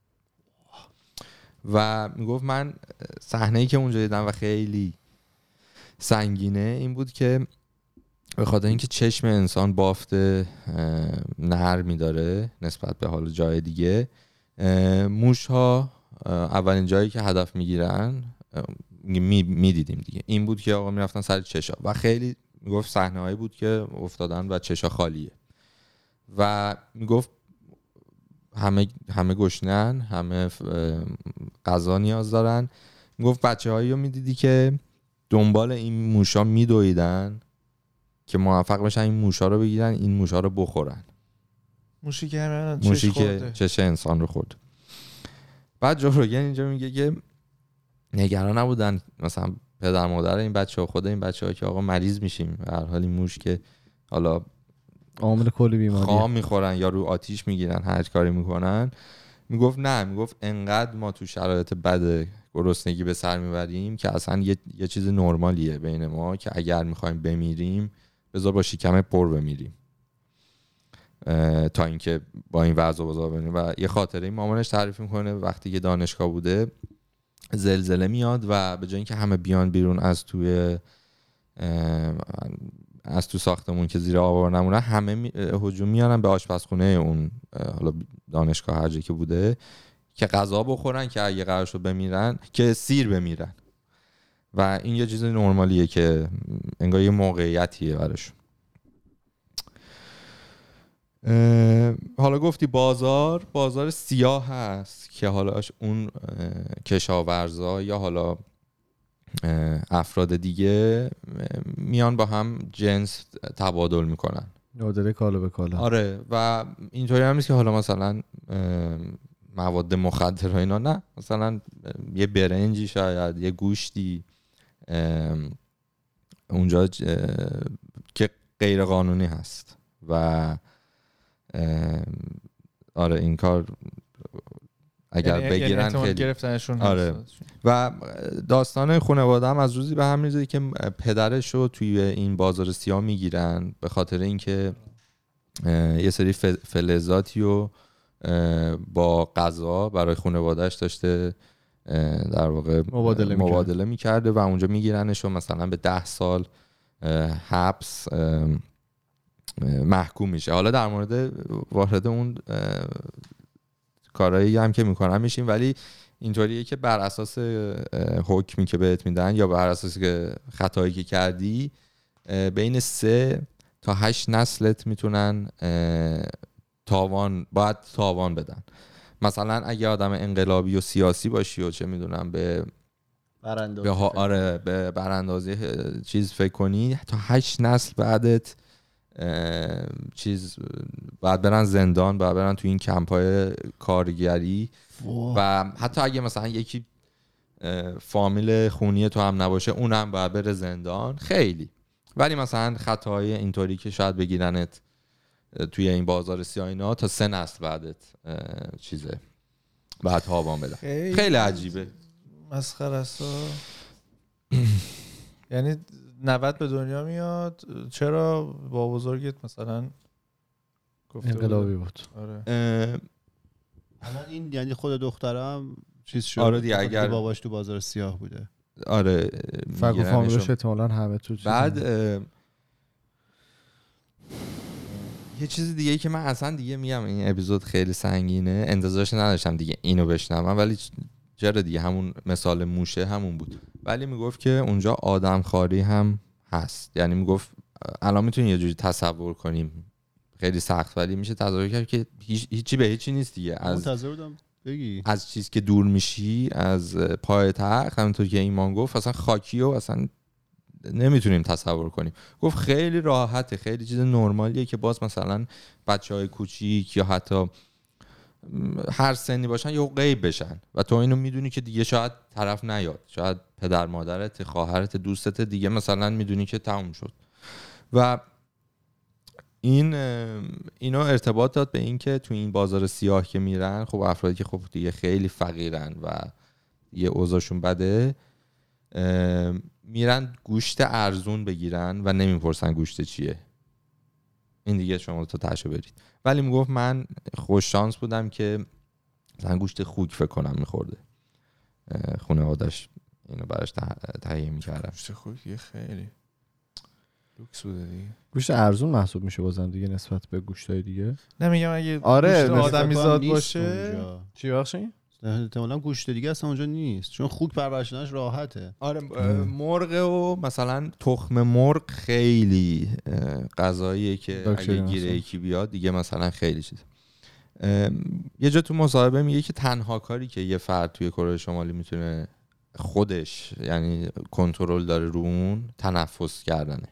و می‌گفت من صحنه ای که اونجا دیدم و خیلی سنگینه این بود که به خاطر اینکه چشم انسان بافت نرمی داره نسبت به حال جای دیگه موش ها اولین جایی که هدف می‌گیرن می‌دیدیم دیگه. این بود که آقا می‌رفتن سر چشا و خیلی می‌گفت صحنه بود که افتادن و چشا خالیه. و می‌گفت همه همه گشنن همه غذا نیاز دارن. می‌گفت بچه هایی رو می‌دیدی که دنبال این موشا میدویدن که موفق بشن این موشا رو بگیرن این موشا رو بخورن. موشی که همین موشی که. چش انسان رو خورد. بعد جوروگن اینجا میگه که نگران نبودن مثلا پدر مادر این بچه ها خود این بچه ها که آقا مریض میشیم. و هر حال این موش که حالا عامل کلی بیماری. خام می‌خورن یا رو آتیش می‌گیرن هر کاری می‌کنن. می‌گفت نه می‌گفت انقدر ما تو شرایط بد گرسنگی به سر می‌بریم که اصلا یه, یه چیز نرمالیه بین ما که اگر می‌خوایم بمیریم بذار با شکم پر بمیریم. تا اینکه با این وضع بازار بمیریم و یه خاطره این مامانش تعریف می‌کنه وقتی که دانشگاه بوده زلزله میاد و به جای اینکه همه بیان بیرون از توی از تو ساختمون که زیر آوار نمونن همه هجوم میارن به آشپزخونه اون حالا دانشگاه هر که بوده که غذا بخورن که اگه قرار بمیرن که سیر بمیرن. و این یه چیز نرمالیه که انگار یه موقعیتیه براشون. حالا گفتی بازار. بازار سیاه هست که حالا اون کشاورزا یا حالا افراد دیگه میان با هم جنس تبادل می‌کنن. نادره کالا به کالا آره و اینطوری هم نیست که حالا مثلا مواد مخدر و اینا نه. مثلا یه برنجی شاید یه گوشتی اونجا که غیر قانونی هست. و آره این کار اگر یعنی- یعنی بگیرن احتمال خیلی گرفتنشون آره. و داستان خانواده هم از روزی به هم میزه که پدرش رو توی این بازار سیاه می‌گیرن به خاطر اینکه یه سری فلزاتی رو با غذا برای خانوادهش داشته در واقع مبادله. مبادله می‌کرده و اونجا میگیرنش و مثلا به ده سال حبس محکوم میشه حالا در مورد وارد اون اه، کارایی هم که می‌کنن میشیم ولی اینطوریه که بر اساس حکمی که بهت میدن یا بر اساس که خطایی که کردی بین سه تا هشت نسلت می‌تونن تاوان باید تاوان بدن. مثلا اگه آدم انقلابی و سیاسی باشی و چه می‌دونم به به ها- آره به براندازی چیز فکر کنی تا هشت نسل بعدت چیز بعد برن زندان بعد برن تو این کمپ های کارگری و حتی اگه مثلا یکی فامیل خونی تو هم نباشه اونم باید بره زندان. خیلی. ولی مثلا خطاهای اینطوری که شاید بگیرنت توی این بازار سیاه اینا تا سه نسل بعدت چیزه. بعد تاوان بدن خیلی, خیلی عجیبه. مسخره است. یعنی 90 به دنیا میاد. چرا با بزرگت مثلا گفته؟ انقلابی بود. آره. الان این یعنی خود دخترم چیز شد. آره دیگه، اگر- باباش تو بازار سیاه بوده. آره میگیرنش فامیلش احتمالا همه تو. بعد یه چیز دیگه ای که من اصلا دیگه میگم این اپیزود خیلی سنگینه. انتظارش نداشتم دیگه اینو بشنوم. ولی چرا دیگه همون مثال موشه همون بود. ولی می‌گفت که اونجا آدم خاری هم هست. یعنی می‌گفت الان می‌تونی یه جوری تصور کنیم. خیلی سخت ولی میشه تصور کرد که هیچ- هیچی به هیچی نیست دیگه. از بگی. از چیز که دور میشی از پای تخت همونطور که ایمان گفت اصلا خاکی و اصلا نمی‌تونیم تصور کنیم. گفت خیلی راحته خیلی چیز نرمالیه که باز مثلا بچه های کوچیک یا حتی هر سنی باشن یا غیب بشن. و تو اینو می‌دونی که دیگه شاید طرف نیاد. شاید پدر مادرت خواهرت دوستت دیگه مثلا می‌دونی که تموم شد. و این اه، اینو ارتباط داد به اینکه تو این بازار سیاه که میرن خب افرادی که خب دیگه خیلی فقیرن و یه اوضاعشون بده میرن گوشت ارزون بگیرن و نمی‌پرسن گوشت چیه. این دیگه شما تا تشو برید. ولی می‌گفت من خوش شانس بودم که مثلا گوشت خوک فکر کنم میخورده. خانوادش اینو براش ته- تهیه می‌کردم. گوشت خوک دیگه خیلی لوکس بوده دیگه. گوشت ارزون محسوب میشه بازم دیگه نسبت به گوشتای دیگه. نمیگم اگه آره، گوشت آدمی زاد باشه. چی بخشی؟ احتمالا گوشت دیگه اصلا اونجا نیست. چون خوک پرورشدنش راحته. آره مرغ و مثلا تخم مرغ خیلی غذاییه که اگه گیره. یکی بیاد دیگه مثلا خیلی چیز یه جا تو مصاحبه میگه که تنها کاری که یه فرد توی کره شمالی می‌تونه خودش یعنی کنترل داره رو اون تنفس کردنه.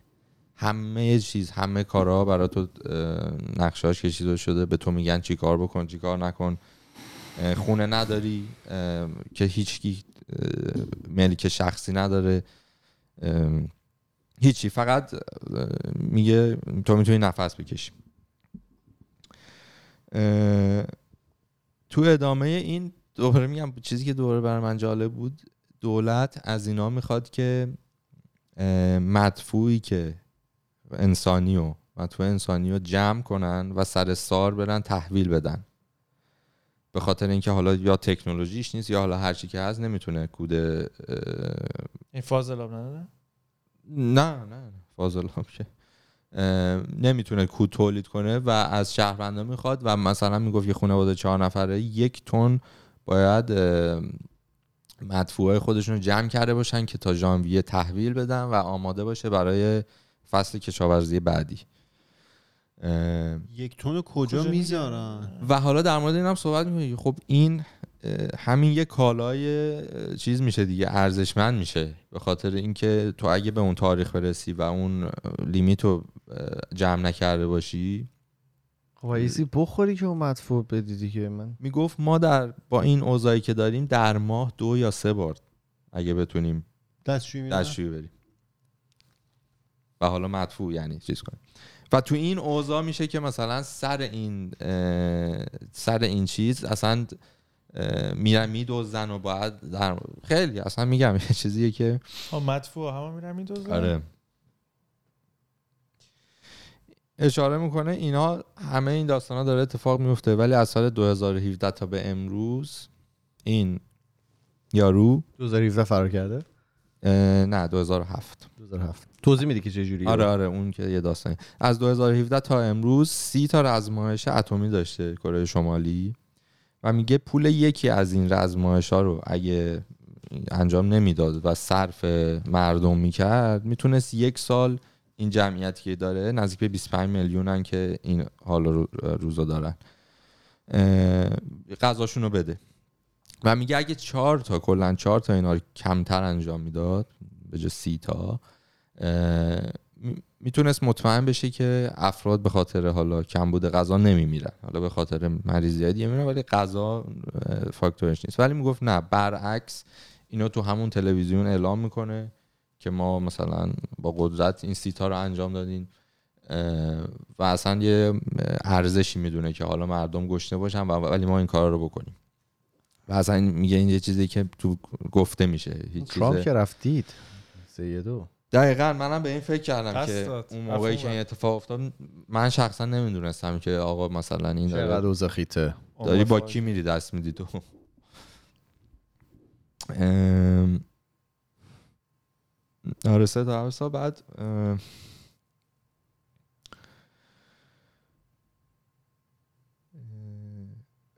همه چیز همه کارها برای تو اه، نقشهاش کشیده شده به تو میگن چی کار بکن چی کار نکن. خونه نداری که هیچکی ملک شخصی نداره. هیچی فقط میگه تو می‌تونی نفس بکشی. تو ادامه این دوباره میگم چیزی که دوباره برای من جالب بود دولت از اینا می‌خواد که مدفوعی که انسانی و مدفوع انسانی رو جمع کنن و سر سار برن تحویل بدن. به خاطر اینکه حالا یا تکنولوژیش نیست یا حالا هر چی که هست نمی‌تونه کود این فاضل آب نداره؟ نه نه نه. فاضل هم که نمی‌تونه کود تولید کنه و از شهروندا می‌خواد و مثلا می‌گفت یه خانواده چهار نفره یک تن باید اه، مدفوعای خودشون رو جمع کرده باشن که تا ژانویه تحویل بدن و آماده باشه برای فصل کشاورزی بعدی. یک تن کجا کجا می‌ذارن؟ و حالا در مورد این هم صحبت می‌کنی. خب این همین یه کالای چیز میشه دیگه ارزشمند میشه. به خاطر اینکه تو اگه به اون تاریخ برسی و اون لیمیت رو جمع نکرده باشی خب ایزی بخوری که اون مدفوع بدی دیگه. من می‌گفت ما در با این اوضاعی که داریم در ماه دو یا سه بار اگه بتونیم دستشویی بریم. و حالا مدفوع یعنی چیز کنیم. و تو این اوضاع میشه که مثلا سر این سر این چیز اصلا میرن میدوزن و باید در خیلی اصلا میگم یه چیزیه که ها مدفوع همه میرن میدوزن. آره. اشاره می‌کنه اینا همه این داستان ها داره اتفاق میفته ولی از سال 2017 تا به امروز این یارو 2017 فرار کرده؟ نه 2007 2007 توضیح میدی که چه جوریه؟ آره آره اون که یه داستانی. از 2017 تا امروز سی تا رزمایش اتمی داشته کره شمالی و میگه پول یکی از این رزمایش ها رو اگه انجام نمی‌داد و صرف مردم می‌کرد می‌تونست یک سال این جمعیتی که داره نزدیک به 25 میلیونن که این حال رو روزا دارن غذاشون رو بده. و میگه اگه چهار تا کلا چهار تا اینا رو کمتر انجام می‌داد به جای سی تا می‌تونست مطمئن بشه که افراد به خاطر حالا کمبود غذا نمیمیرن. حالا به خاطر مریضی دیگه میمیرن ولی غذا فاکتورش نیست. ولی می‌گفت نه برعکس اینو تو همون تلویزیون اعلام می‌کنه که ما مثلا با قدرت این سیتا رو انجام دادیم اه، و اصلا یه ارزشی می‌دونه که حالا مردم گشنه باشن ولی ما این کار رو بکنیم. و اصلا این- میگه این یه چیزی که تو گفته میشه. هیچ ترامپ که رفتید سه دو. دقیقا منم به این فکر کردم که داد. اون موقعی که این اتفاق افتاد من شخصا نمی‌دونستم که آقا مثلا این چقدر داره اوضاع خیته. داری با کی میری؟ دست میدی تو. ام، آره سه تا بعد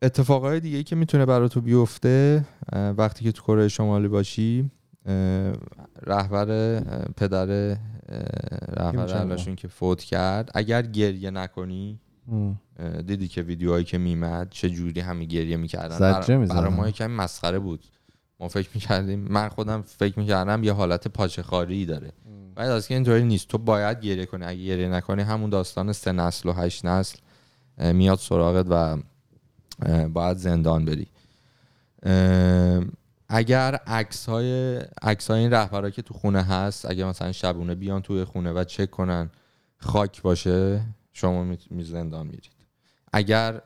اتفاقای دیگه که می‌تونه برای تو بیفته وقتی که تو کره شمالی باشی رهبر پدر رهبر. علاشون که فوت کرد اگر گریه نکنی دیدی که ویدیوهایی که میمد چه جوری همه گریه می‌کردن. برای ما یکم مسخره بود. ما فکر می‌کردیم من خودم فکر می‌کردم یه حالت پاچه خاری داره. بعد از که اینطوری نیست. تو باید گریه کنی. اگه گریه نکنی همون داستان سه نسل و هشت نسل میاد سراغت و باید زندان بری. اگر عکس های عکس های این رهبرا که تو خونه هست اگه مثلا شبونه بیان توی خونه و چک کنن خاک باشه شما می- زندان میرید. اگر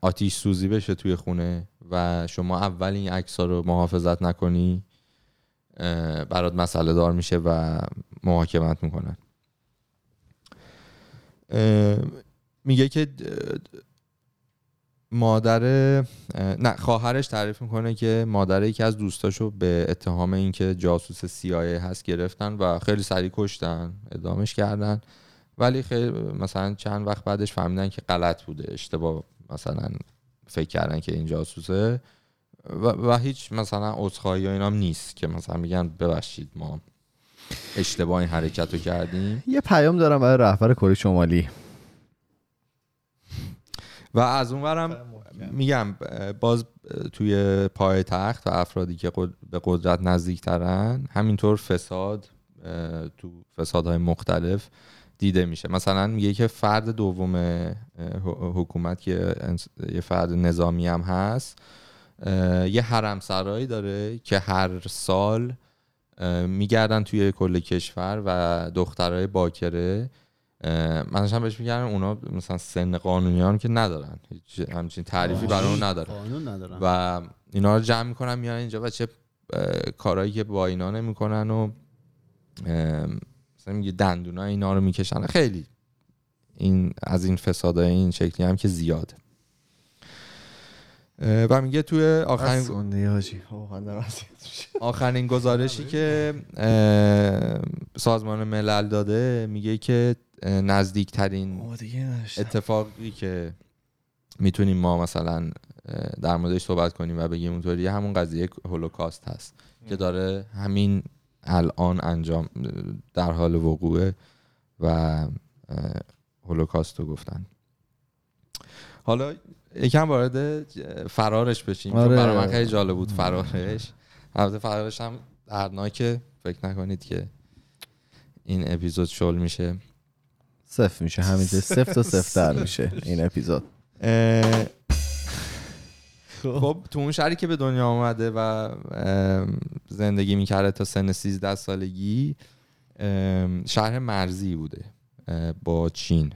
آتیش سوزی بشه توی خونه و شما اول این عکس رو محافظت نکنی برات مسئله دار میشه و محاکمت می‌کنن. میگه که مادر نه خواهرش تعریف می‌کنه که مادر یکی از دوستاشو به اتهام اینکه جاسوس CIA هست گرفتن و خیلی سریع کشتن ادامش کردن. ولی خیلی مثلا چند وقت بعدش فهمیدن که غلط بوده اشتباه مثلا فکر کردن که این جاسوسه. و, و هیچ مثلا عذرخواهی یا اینام نیست که مثلا میگن ببخشید ما اشتباه این حرکت رو کردیم. یه پیام دارم برای رهبر کره شمالی. و از اونورم میگم باز توی پای تخت و افرادی که به قدرت نزدیکترن همینطور فساد تو فسادهای مختلف دیده میشه. مثلا میگه که فرد دوم حکومت که یه فرد نظامی هم هست یه حرم سرایی داره که هر سال میگردن توی کل کشور و دخترای باکره من داشتم بهش میگم اونا مثلا سن قانونیان که ندارن. هیچ همچین تعریفی برای اون ندارن قانون ندارن. و اینا رو جمع می‌کنن میان اینجا و چه کارهایی که با اینا نمی‌کنن و مثلا میگه دندونا اینا رو می‌کشن. خیلی این از این فسادهای این شکلی هم که زیاده. و میگه توی آخرین آخرین گزارشی که سازمان ملل داده میگه که نزدیکترین اتفاقی که می‌تونیم ما مثلا در موردش صحبت کنیم و بگیم اونطوری همون قضیه هولوکاست هست که داره همین الان انجام در حال وقوعه و هولوکاست رو گفتن. حالا یکم وارد فرارش بشیم چون آره. برای من خیلی جالب بود فرارش. البته فرارش هم دردناکه فکر نکنید که این اپیزود شل میشه. صفر میشه. همینجا صفر تا صفر در میشه این اپیزود. اه، خب تو اون شهری که به دنیا آمده و زندگی می‌کرده تا سن 13 سالگی شهر مرزی بوده با چین.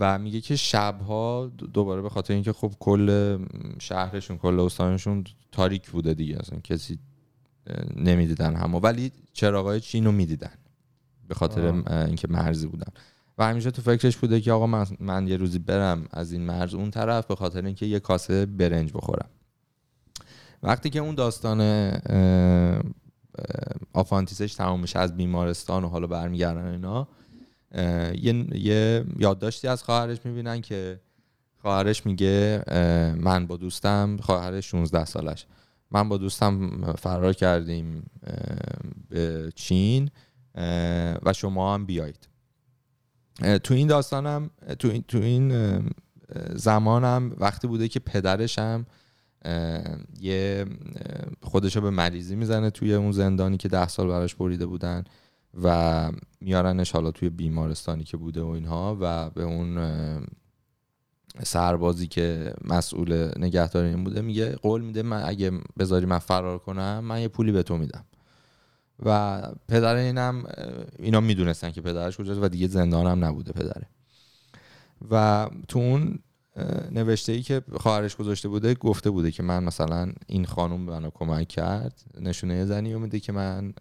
و میگه که شبها دو- دوباره به خاطر اینکه خب کل شهرشون کل استانشون تاریک بوده دیگه اصلا کسی نمی‌دیدن همه ولی چراغای چین رو می‌دیدن. به خاطر اینکه مرزی بودن و همیشه تو فکرش بوده که آقا من, من یه روزی برم از این مرز اون طرف به خاطر اینکه یه کاسه برنج بخورم. وقتی که اون داستان آفانتیسش تمام میشه از بیمارستان و حالا برمیگردن اینا یه, یه یادداشتی از خواهرش می‌بینن که خواهرش میگه من با دوستم خواهرش 16 سالش. من با دوستم فرار کردیم به چین. و شما هم بیایید. تو این داستانم تو این تو این زمانم وقتی بوده که پدرش هم یه اه، خودشو به مریضی می‌زنه توی اون زندانی که ده سال براش بریده بودن و میارنش حالا توی بیمارستانی که بوده و اینها و به اون سربازی که مسئول نگهداری بوده میگه قول میده من اگه بذاری من فرار کنم من یه پولی به تو میدم. و پدر اینم اینا می‌دونستن که پدرش کجاست و دیگه زندان هم نبوده پدره. و تو اون نوشته ای که خواهرش گذاشته بوده گفته بوده که من مثلا این خانم به من کمک کرد نشونه زنی میده که من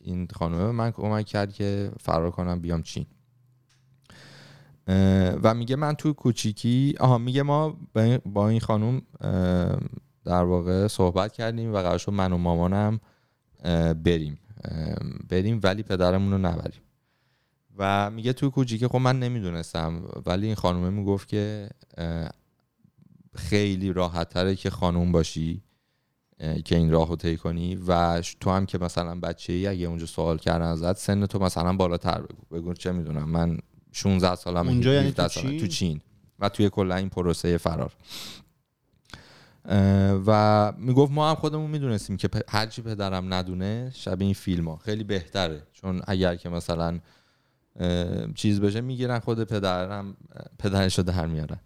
این خانومه به من کمک کرد که فرار کنم بیام چین. و میگه من تو کوچیکی آها میگه ما با این- اه، در واقع صحبت کردیم و قرار شد من و مامانم بریم. بریم ولی پدرمون رو نبریم. و میگه تو کوچیکی خب من نمی‌دونستم. ولی این خانومه می‌گفت که خیلی راحت تره که خانوم باشی که این راه رو طی کنی. و تو هم که مثلا بچه ای اگه اونجا سوال کردن ازت سن تو مثلا بالاتر بگو. بگو چه می‌دونم من 16 سالم اونجا یعنی تو چین؟ تو چین. و توی کلا این پروسه فرار. و می‌گفت ما هم خودمون می‌دونستیم که هرچی پدرم ندونه شبیه این فیلم ها خیلی بهتره. چون اگر که مثلا چیز بشه می‌گیرن خود پدرم پدرش رو در میارن.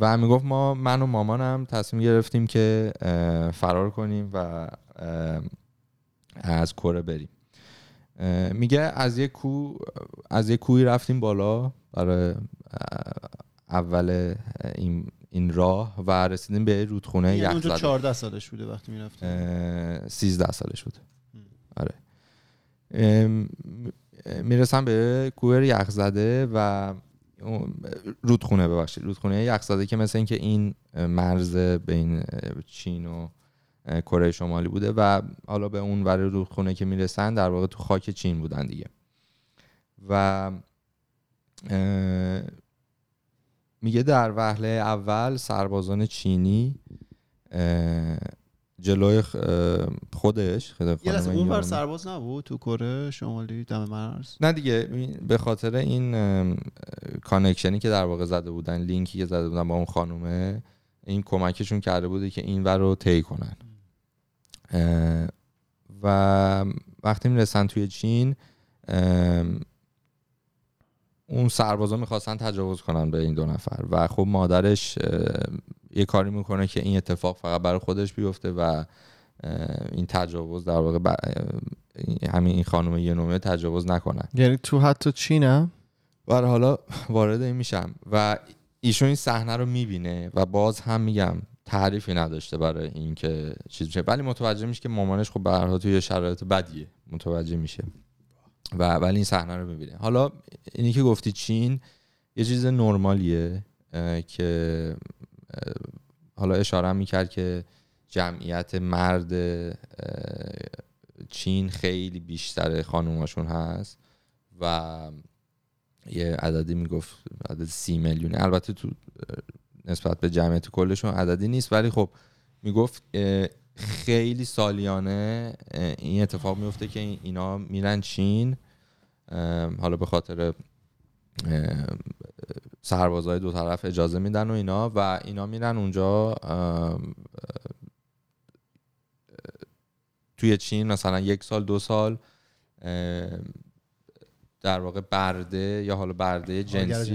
و می‌گفت ما من و مامانم تصمیم گرفتیم که فرار کنیم و از کره بریم. میگه از یه کو از یه کوی رفتیم بالا برای اول این این راه و رسیدیم به رودخونه یعنی یخ اونجا زده 14 سالش بوده وقتی می‌رفت اه، 13 سالش بود آره. می‌رسم به کوه یخ زده و رودخونه ببخشید. رودخونه یخ زده که مثل اینکه این مرز بین چین و کره شمالی بوده و حالا به اون ور رودخونه که می‌رسن در واقع تو خاک چین بودن دیگه. و میگه در وهله اول سربازان چینی جلوی خودش خود یه لحظه اون بر سرباز نبود تو کره شمالی؟ دم مرز. نه دیگه به خاطر این connection ی که در واقع زده بودن لینکی که زده بودن با اون خانومه این کمکشون کرده بوده که این ور رو طی کنن. و وقتی می‌رسن توی چین اون سربازا می‌خواستن تجاوز کنن به این دو نفر. و خب مادرش یه کاری می‌کنه که این اتفاق فقط برای خودش بیفته و این تجاوز در واقع همین این خانم یه تجاوز نکنن. یعنی تو حتی چینم و حالا وارد این میشم. و ایشون این صحنه رو می‌بینه و باز هم میگم تعریفی نداشته برای اینکه چیز میشه ولی متوجه میشه که مامانش خب به هر حال توی شرایط بدیه. متوجه میشه. و ولی این صحنه رو می‌بینه. حالا اینی که گفتی چین یه چیز نرمالیه که حالا اشاره هم می‌کرد که جمعیت مرد چین خیلی بیشتر خانوماشون هست و یه عددی می‌گفت عدد سی میلیونه. البته تو نسبت به جمعیت کلشون عددی نیست ولی خب می‌گفت خیلی سالیانه این اتفاق میفته که این- اینا میرن چین حالا به خاطر سربازهای دو طرف اجازه میدن و اینا و اینا میرن اونجا توی چین مثلا یک سال دو سال در واقع برده یا حالا برده جنسی.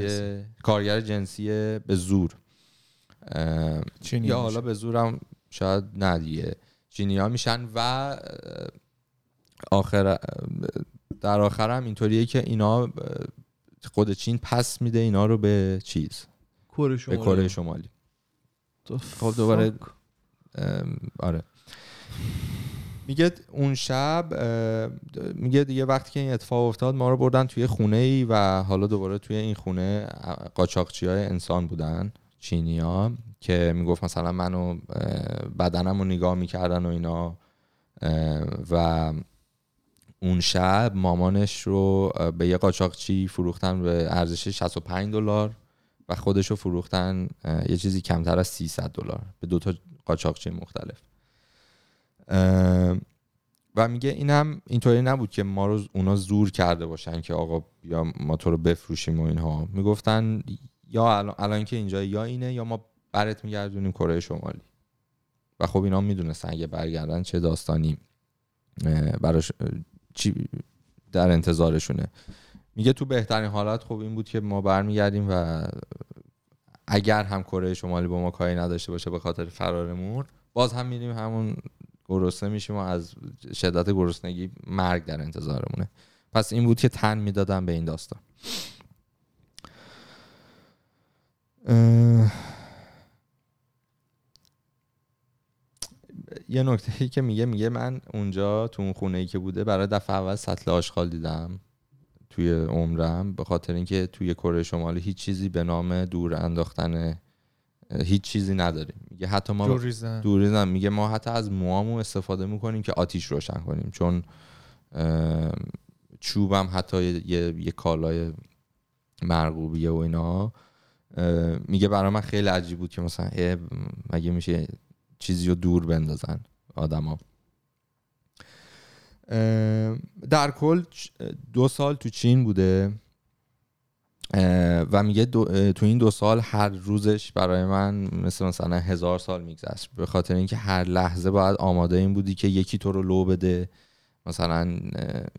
کارگر جنسی به زور یا. حالا به زورم شاید ندیه چینی ها میشن و آخر در آخر هم اینطوریه که اینا خود چین پس میده اینا رو به چیز کره به شمالی. کره شمالی. خب دوباره آره. میگه اون شب میگه دیگه وقتی که این اتفاق افتاد ما رو بردن توی خونه ای و حالا دوباره توی این خونه قاچاقچی های انسان بودن. چینی ها که می‌گفت مثلا منو بدنم رو نگاه می‌کردن و اینا و اون شب مامانش رو به یه قاچاقچی فروختن به ارزش 65 دلار و خودش رو فروختن یه چیزی کمتر از 300 دلار به دو تا قاچاقچی مختلف. و میگه اینم اینطوری نبود که ما رو اونا زور کرده باشن که آقا بیا ما تو رو بفروشیم و اینها. می‌گفتن یا الان, الان که اینجا یا اینه یا ما برت میگردونیم کره شمالی. و خب اینا می‌دونستن اگه برگردن چه داستانی براش چی در انتظارشونه. میگه تو بهترین حالت خب این بود که ما برمیگردیم و اگر هم کره شمالی با ما کاری نداشته باشه به خاطر فرارمون باز هم میریم همون گرسنه میشیم و از شدت گرسنگی مرگ در انتظارمونه. پس این بود که تن می‌دادم به این داستان. یه نکته ای که میگه میگه من اونجا تو اون خونه ای که بوده برای دفعه اول سطل آشغال دیدم توی عمرم به خاطر اینکه توی کره شمالی هیچ چیزی به نام دور انداختن هیچ چیزی نداریم. میگه حتی ما دوریزن دوریزم میگه ما حتی از موامو استفاده می‌کنیم که آتیش روشن کنیم چون چوبم حتی یه, یه, کالای مرغوبیه و اینا. میگه برای من خیلی عجیب بود که مثلا مگه میشه چیزی رو دور بندازن آدما. در کل دو سال تو چین بوده. و میگه تو این دو سال هر روزش برای من مثل مثلا هزار سال میگذشت. به خاطر اینکه هر لحظه باید آماده این بودی که یکی تو رو لو بده. مثلا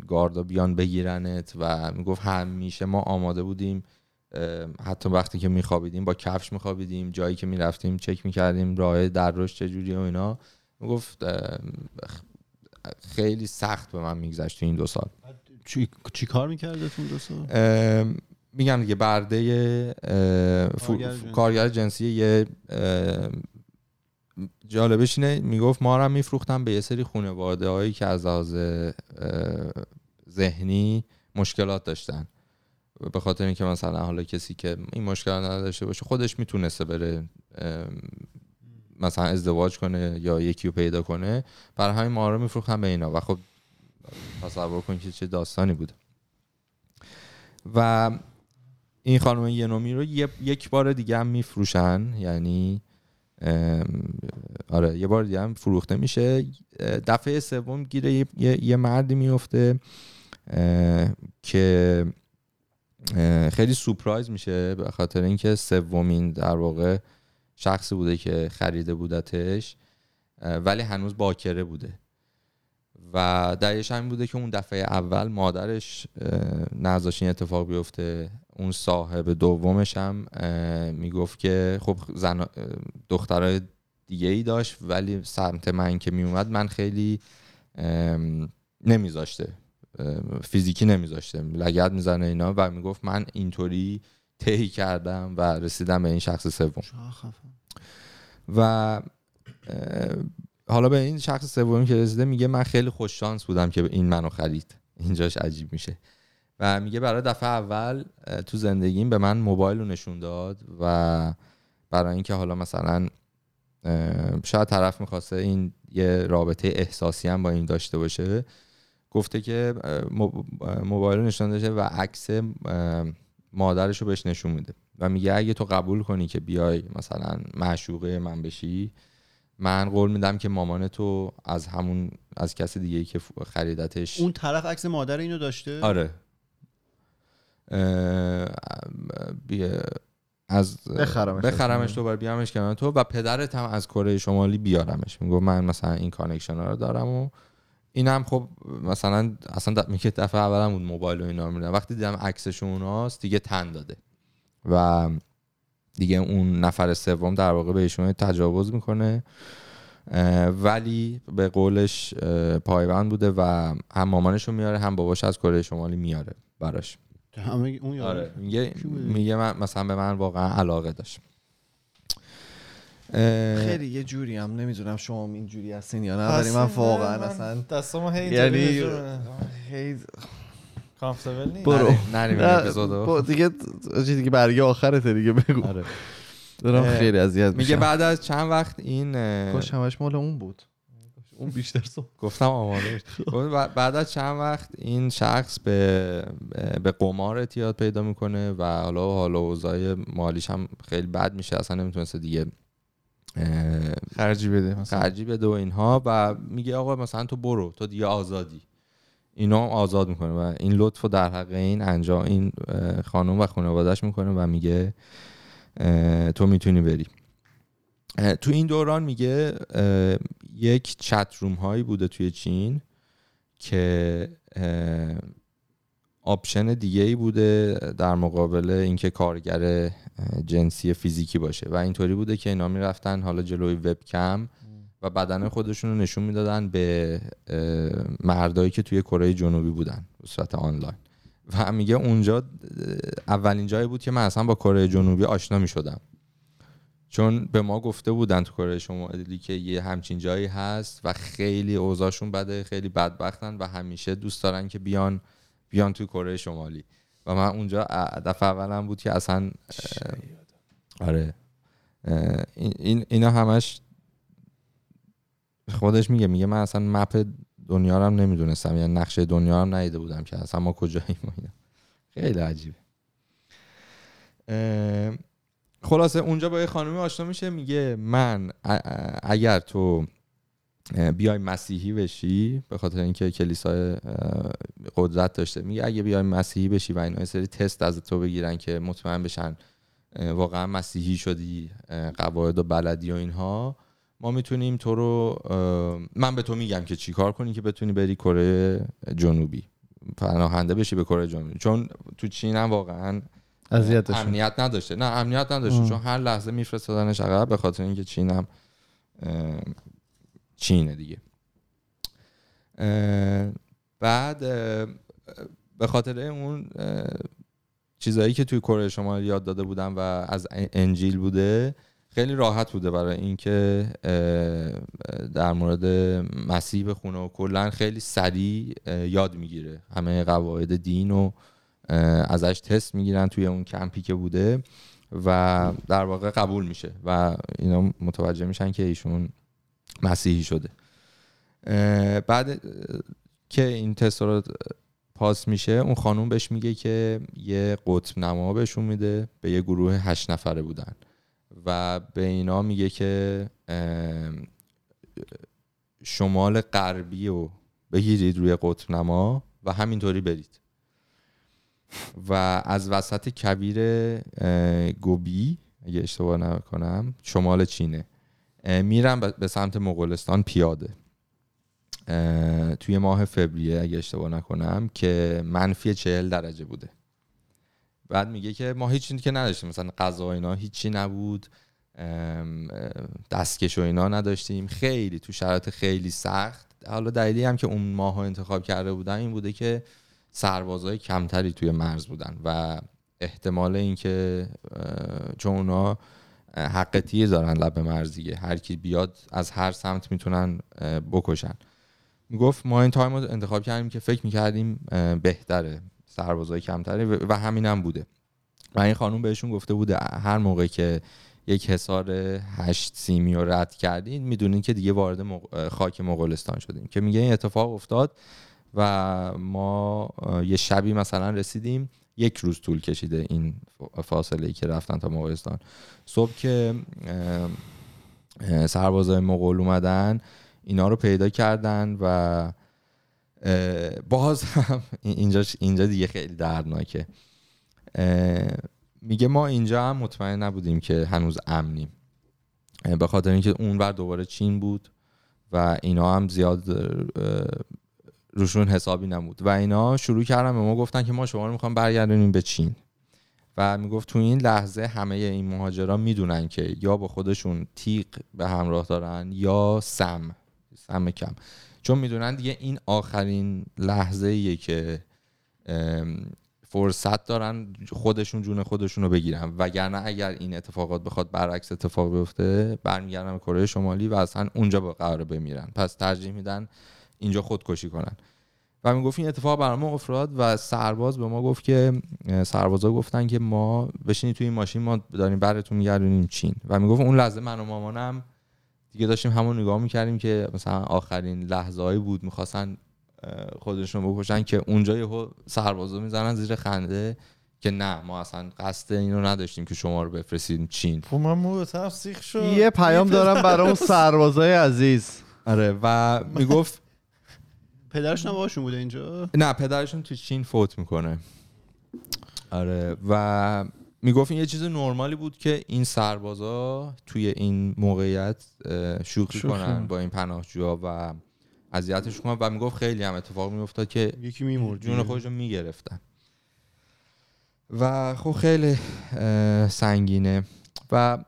گاردا بیان بگیرنت و می‌گفت همیشه ما آماده بودیم حتی وقتی که میخوابیدیم با کفش میخوابیدیم جایی که می‌رفتیم چک می‌کردیم راه در روش چجوری و اینا. می‌گفت خیلی سخت به من میگذشت تو این دو سال. چی, چی کار می‌کرده تو اون دو سال؟ میگم دیگه برده کارگر جنسی. یه جالبش اینه می‌گفت ما رو هم میفروختن به یه سری خانواده هایی که از لحاظ ذهنی مشکلات داشتن. به خاطر اینکه مثلا حالا کسی که این مشکلات نداشته باشه خودش می‌تونسته بره مثلا ازدواج کنه یا یکی رو پیدا کنه. برای همین ما رو میفروختن به اینا. و خب تصور کن که چه داستانی بوده. و این خانم ینومی رو یک بار دیگه هم میفروشن. یعنی آره یه بار دیگه هم فروخته میشه. دفعه سوم گیره یه, یه- مردی میفته که خیلی سورپرایز میشه به خاطر اینکه سومین در واقع شخصی بوده که خریده بودتش ولی هنوز باکره بوده. و دلیلش همین بوده که اون دفعه اول مادرش نذاشت این اتفاق بیفته. اون صاحب دومش هم می‌گفت که خب زن دخترای دیگه ای داشت ولی سمت من که میومد من خیلی نمیذاشته. فیزیکی نمیذاشته لگد می‌زنه اینا و می‌گفت من اینطوری طی کردم و رسیدم به این شخص سوم. و حالا به این شخص سومی که رسیده میگه من خیلی خوش شانس بودم که این منو خرید. اینجاش عجیب میشه. و میگه برای دفعه اول تو زندگیم به من موبایل رو نشون داد و برای اینکه حالا مثلا شاید طرف می‌خواسته این یه رابطه احساسی هم با این داشته باشه. گفته که موبایل رو نشون داده و عکس مادرش رو بهش نشون میده و میگه اگه تو قبول کنی که بیای مثلا معشوقه من بشی من قول میدم که مامان تو از همون از کسی دیگه ای که خریدتش اون طرف عکس مادر اینو داشته آره از بخرمش. بخرمش دوباره بیارمش کنار تو و پدرت هم از کره شمالی بیارمش میگو من مثلا این connection ها رو دارم و اینم خب مثلا اصلا د- میگه دفعه اولم بود موبایل و اینا میدن وقتی دیدم عکسش اوناست دیگه تن داده. و دیگه اون نفر سوم در واقع بهشون تجاوز می‌کنه. ولی به قولش پایبند بوده و هم مامانش رو میاره هم باباش از کره شمالی میاره براش. همه اون آره میگه؟ میگه من مثلا به من واقعا علاقه داشت. خیلی یه جوری هم نمی‌دونم شما این جوری هستین یا نه ولی من واقعا اصلا دستامو هی یعنی هی کامفتبل نیست برو. نریم- نریم اپیزودو. دیگه چیزی دیگه برگه آخرته دیگه بگو آره. دارم خیلی اذیت میگه بعد از چند وقت این کاش همش مال اون بود اون بیشتر سو گفتم آماده باش. گفت ب- بعد از چند وقت این شخص به به قمار اعتیاد پیدا می‌کنه و حالا حالا اوضاع مالیش هم خیلی بد میشه اصلا نمی‌تونسته دیگه خرجی بده مثلا. خرجی بده و اینها و میگه آقا مثلا تو برو تو دیگه آزادی. اینا هم آزاد می‌کنه و این لطف در حق این انجام این خانم و خانوادهش می‌کنه و میگه تو می‌تونی بری. تو این دوران میگه یک chat room هایی بوده توی چین که option دیگه ای بوده در مقابل اینکه کارگر جنسی فیزیکی باشه. و اینطوری بوده که اینا می‌رفتن حالا جلوی وبکم و بدن خودشون رو نشون می‌دادن به مردایی که توی کره جنوبی بودن به صورت آنلاین. و میگه اونجا اولین جایی بود که من اصلا با کره جنوبی آشنا می‌شدم. چون به ما گفته بودن تو کره شمالی که یه همچین جایی هست و خیلی اوضاعشون بده خیلی بدبختن و همیشه دوست دارن که بیان بیان توی کره شمالی. و من اونجا دفعه اولم بود که اصلا آره این این- اینا همش خودش میگه میگه من اصلا مپ دنیا رو هم نمی‌دونستم یعنی نقشه دنیا هم ندیده بودم که اصلا ما کجاییم اینا. خیلی عجیبه. خلاصه اونجا با یه خانمی آشنا میشه میگه من اگر تو بیای مسیحی بشی به خاطر اینکه کلیسای اه، قدرت داشته. میگه اگه بیای مسیحی بشی و اینا یه سری تست از تو بگیرن که مطمئن بشن واقعا مسیحی شدی قواعد و بلدی و اینها. ما می‌تونیم تو رو من به تو میگم که چی کار کنی که بتونی بری کره جنوبی. پناهنده بشی به کره جنوبی. چون تو چین هم واقعا امنیت نداشته. نه امنیت نداشته. ام. چون هر لحظه میفرستادنش عقب به خاطر اینکه چین هم اه، چینه دیگه. بعد به خاطر اون چیزایی که توی کره شمالی یاد داده بودم و از انجیل بوده خیلی راحت بوده برای اینکه در مورد مسیح بخونه و کلا خیلی سریع یاد می‌گیره. همه قواعد دین و ازش تست می‌گیرن توی اون کمپی که بوده و در واقع قبول میشه و اینا متوجه میشن که ایشون مسیحی شده. بعد که این تست رو پاس میشه اون خانوم بهش میگه که یه قطب نما بهشون میده به یه گروه هشت نفره بودن. و به اینا میگه که شمال غربی رو بگیرید روی قطب نما و همینطوری برید. و از وسط کبیر گوبی اگه اشتباه نکنم شمال چینه. اه، میرن به- سمت مغولستان پیاده. توی ماه فوریه اگه اشتباه نکنم که منفی چهل درجه بوده. بعد میگه که ما هیچ چیزی که نداشتیم مثلا غذا اینا هیچی نبود. دستکش و اینا نداشتیم. خیلی تو شرایط خیلی سخت. حالا دلیلی هم که اون ماه رو انتخاب کرده بودن این بوده که سربازای کمتری توی مرز بودن و احتمال اینکه چون اونا حق تیر دارن لب مرز دیگه. هر کی بیاد از هر سمت می‌تونن بکشن. می‌گفت ما این تایم رو انتخاب کردیم که فکر می‌کردیم بهتره. سربازای کمتری و و همین هم بوده. و این خانوم بهشون گفته بوده هر موقع که یک حصار هشت سیمی رو رد کردین می‌دونین که دیگه وارد خاک مغولستان شدیم که میگه این اتفاق افتاد و ما یه شبی مثلا رسیدیم یک روز طول کشیده این فاصله ای که رفتن تا مغولستان. صبح که سربازای مغول اومدن اینا رو پیدا کردن و باز هم اینجا اینجا دیگه خیلی دردناکه. میگه ما اینجا هم مطمئن نبودیم که هنوز امنیم. به خاطر اینکه اونور دوباره چین بود و اینا هم زیاد روشون حسابی نبود. و اینا شروع کردن به ما گفتن که ما شما رو می‌خوام برگردونیم به چین. و می‌گفت تو این لحظه همه این مهاجران می‌دونن که یا با خودشون تیغ به همراه دارن یا سم سم کم. چون می‌دونن دیگه این آخرین لحظه ایه که فرصت دارن خودشون جون خودشون رو بگیرن. وگرنه اگر این اتفاقات بخواد برعکس اتفاق بیفته برمیگردن به کره شمالی و اصلا اونجا با قرار بمیرن. پس ترجیح میدن اینجا خودکشی کنن. و می‌گفت این اتفاق برای ما افتاد و سرباز به ما گفت که سربازا گفتن که ما بشینید توی این ماشین ما داریم براتون میگردونیم چین. و می‌گفت اون لحظه من و مامانم دیگه داشتیم همون نگاه می‌کردیم که مثلا آخرین لحظه هایی بود می‌خواستن خودشون بکشن که اونجا یهو سربازا می‌زنن زیر خنده که نه ما اصلا قصد اینو نداشتیم که شما رو بفرستیم چین. خب من مو سیخ شد. یه پیام دارم برای اون سربازای عزیز. آره و می‌گفت پدرشون هم باشون بوده اینجا؟ نه پدرشون تو چین فوت می‌کنه. آره و می‌گفت این یه چیز نرمالی بود که این سربازا توی این موقعیت شوخی شوخی. کنن با این پناهجوها و اذیتش کنن. و می‌گفت خیلی هم اتفاق میافتاد که یکی میمرد جون خودشون می‌گرفتن. و خب خیلی سنگینه. و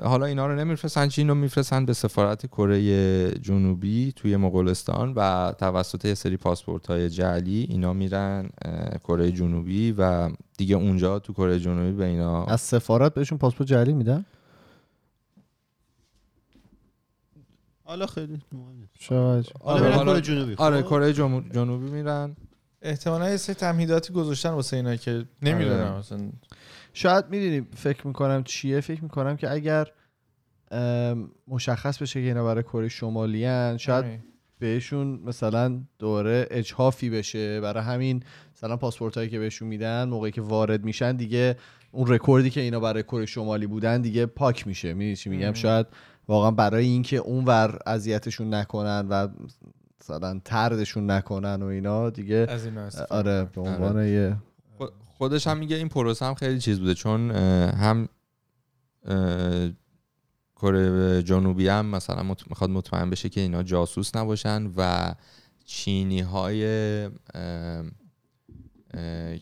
حالا اینا رو نمیفرستن چین رو میفرستن به سفارت کره جنوبی توی مغولستان و توسط یه سری پاسپورت های جعلی اینا میرن کره جنوبی و دیگه اونجا تو کره جنوبی به اینا از سفارت بهشون پاسپورت جعلی میدن حالا خیلی. شاید حالا آره، کره جنوبی آره خب؟ کره جنوبی میرن احتمالا یه سری تمهیداتی گذاشتن واسه اینا که نمی‌دونم آره. مثلا شاید می‌دونی فکر می‌کنم چیه. فکر می‌کنم که اگر مشخص بشه که اینا برای کره شمالی هن شاید همین. بهشون مثلا دوره اجهافی بشه. برای همین مثلا پاسپورت هایی که بهشون میدن موقعی که وارد میشن دیگه اون رکوردی که اینا برای کره شمالی بودن دیگه پاک میشه. می‌دونی چی میگم. شاید واقعا برای اینکه اونور اذیتشون نکنن و مثلا تردشون نکنن و اینا دیگه از این آره به عنوان یه خودش هم میگه این پروسه هم خیلی چیز بوده چون هم کره جنوبی هم مثلا می‌خواد مطمئن بشه که اینا جاسوس نباشن و چینی های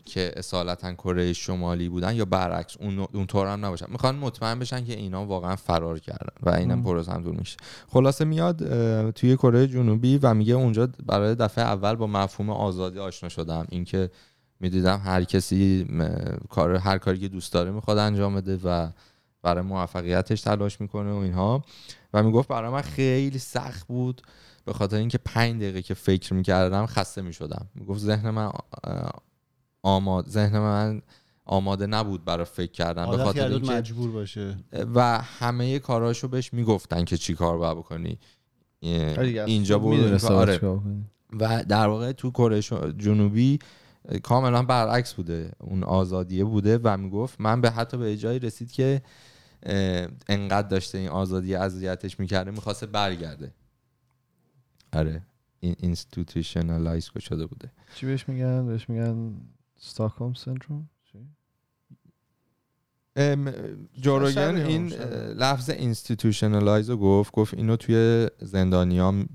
که اصالتا کره شمالی بودن یا برعکس اون طور هم نباشن. می‌خوان مطمئن بشن که اینا واقعا فرار کردن و اینم. پروسه هم طول میشه. خلاصه میاد توی کره جنوبی و میگه اونجا برای دفعه اول با مفهوم آزادی آشنا شدم. اینکه می‌دیدم هر کسی م، کار هر کاری که دوست داره می‌خواد انجام بده و برای موفقیتش تلاش می‌کنه و اینها. و می‌گفت برای من خیلی سخت بود. به خاطر اینکه پنج دقیقه که فکر می‌کردم خسته می‌شدم. می‌گفت ذهن من آماد ذهن من آماده نبود برای فکر کردن. به خاطر اینکه مجبور باشه. و همه کاراشو بهش می‌گفتن که چی کار باید بکنی. آره اینجا بود باید آره. و در واقع تو کره جنوبی کاملا برعکس بوده اون آزادیه بوده و می‌گفت من به حتی به جایی رسید که انقدر داشته این آزادی اذیتش می‌کرده می‌خواسته برگرده. آره این institutionalized شده بوده. چی بهش میگن؟ بهش میگن Stockholm syndrome ام، Joe Rogan این لفظ institutionalized رو گفت گفت اینو توی زندانیام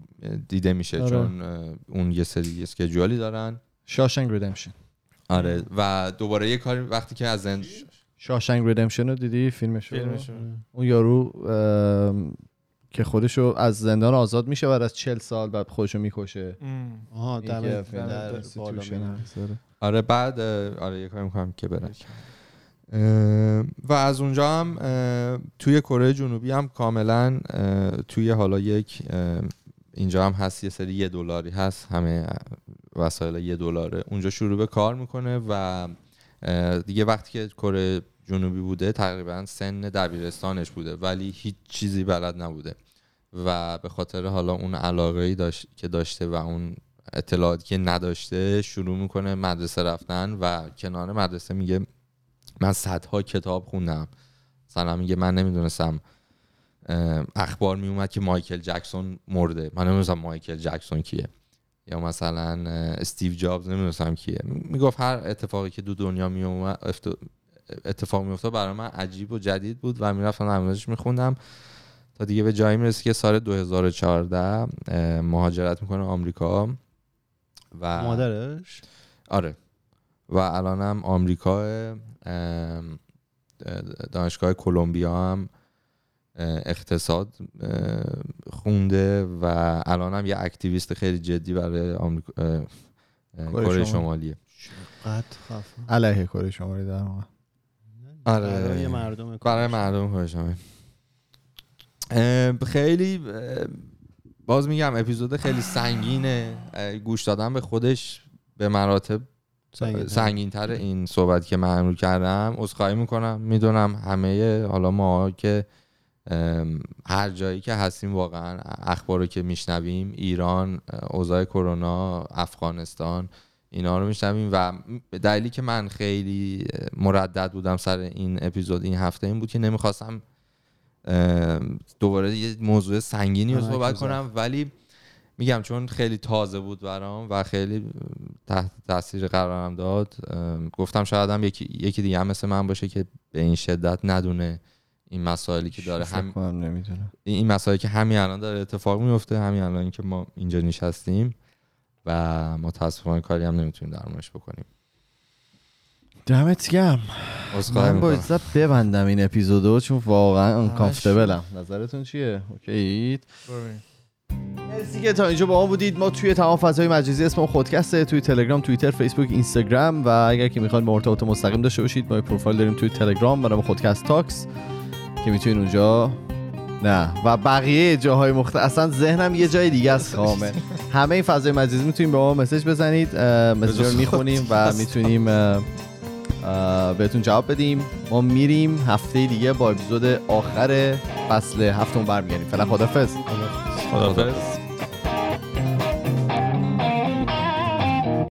دیده میشه آره. چون اون یه سری اسکیجوالی دارن. شاشنگ ریدمشن. آره و دوباره یه کاری وقتی که از زند... شاشنگ ریدمشن رو دیدی فیلمش رو؟ فیلمشون اون یارو ام، که خودشو از زندان آزاد میشه بعد از 40 سال بعد خودشو می‌کشه. آها آره. آره بعد آره یه کاری می‌کنم که برم. اه، و از اونجا هم توی کره جنوبی هم کاملا توی حالا یک اینجا هم هست یه سری یه دلاری هست همه وسایل یه دلاره. اونجا شروع به کار می‌کنه و دیگه وقتی که کره جنوبی بوده تقریبا سن دبیرستانش بوده ولی هیچ چیزی بلد نبوده. و به خاطر حالا اون علاقه ای داشت که داشته و اون اطلاعاتی که نداشته شروع می‌کنه مدرسه رفتن و کنار مدرسه میگه من صدها کتاب خوندم. مثلا میگه من نمی‌دونستم اخبار میومد که مایکل جکسون مرده. من نمی‌دونستم مایکل جکسون کیه. یا مثلا استیو جابز نمی‌دونستم کیه. می‌گفت هر اتفاقی که دو دنیا میومد اتفاق میافتاد برای من عجیب و جدید بود و می‌رفتم نمازش میخوندم. تا دیگه به جایی می‌رسه که سال 2014 اه، مهاجرت می‌کنه آمریکا و مادرش؟ آره. و الانم آمریکا دانشگاه کلمبیا هم اقتصاد خونده و الانم یه اکتیویست خیلی جدی برای آمریکا کره کره شمالی. شمالیه. علیه کره شمالی در واقع. آره. برای مردم برای مردم کره شمالی. خیلی باز میگم اپیزود خیلی سنگینه. گوش دادن به خودش به مراتب سنگین تر این صحبت که من رو کردم. عذرخواهی می‌کنم. می‌دونم همه حالا ما که هر جایی که هستیم واقعا اخبار رو که میشنویم ایران اوضاع کرونا افغانستان اینا رو میشنویم و به دلیلی که من خیلی مردد بودم سر این اپیزود این هفته این بود که نمی‌خواستم دوباره یه موضوع سنگینی رو صحبت کنم. ولی میگم چون خیلی تازه بود برام و خیلی تحت تاثیر قرارم داد گفتم شاید هم یکی, یکی دیگه هم مثل من باشه که به این شدت ندونه این مسائلی که داره هم نمی‌دونم. این مسائلی که همین الان داره اتفاق میفته همین الان که ما اینجا نشستیم و متاسفانه کاری هم نمی‌تونیم در موردش بکنیم. دمت گرم. عذرخواهی من با ببندم این اپیزودو چون واقعا انکامفتبلم نظرتون چیه؟ اوکیید مرسی که تا اینجا با ما بودید. ما توی تمام فضای مجازی اسم ما خودکسته توی تلگرام توییتر فیسبوک اینستاگرام و اگر که می‌خواید ما ارتباط مستقیم داشته باشید ما پروفایل داریم توی تلگرام. نام خودکست تاکس. که می‌تونید اونجا نه. و بقیه جاهای مختلف اصلا ذهنم یه جای دیگه است کامل همه این فضای مجازی می‌تونید به ما مسیج بزنید اه، مسیج رو می‌خونیم و می‌تونیم بهتون جواب بدیم. ما میریم هفته دیگه با اپیزود آخر فصل هفتم برمیگردیم. فعلا خدافظ خدافظ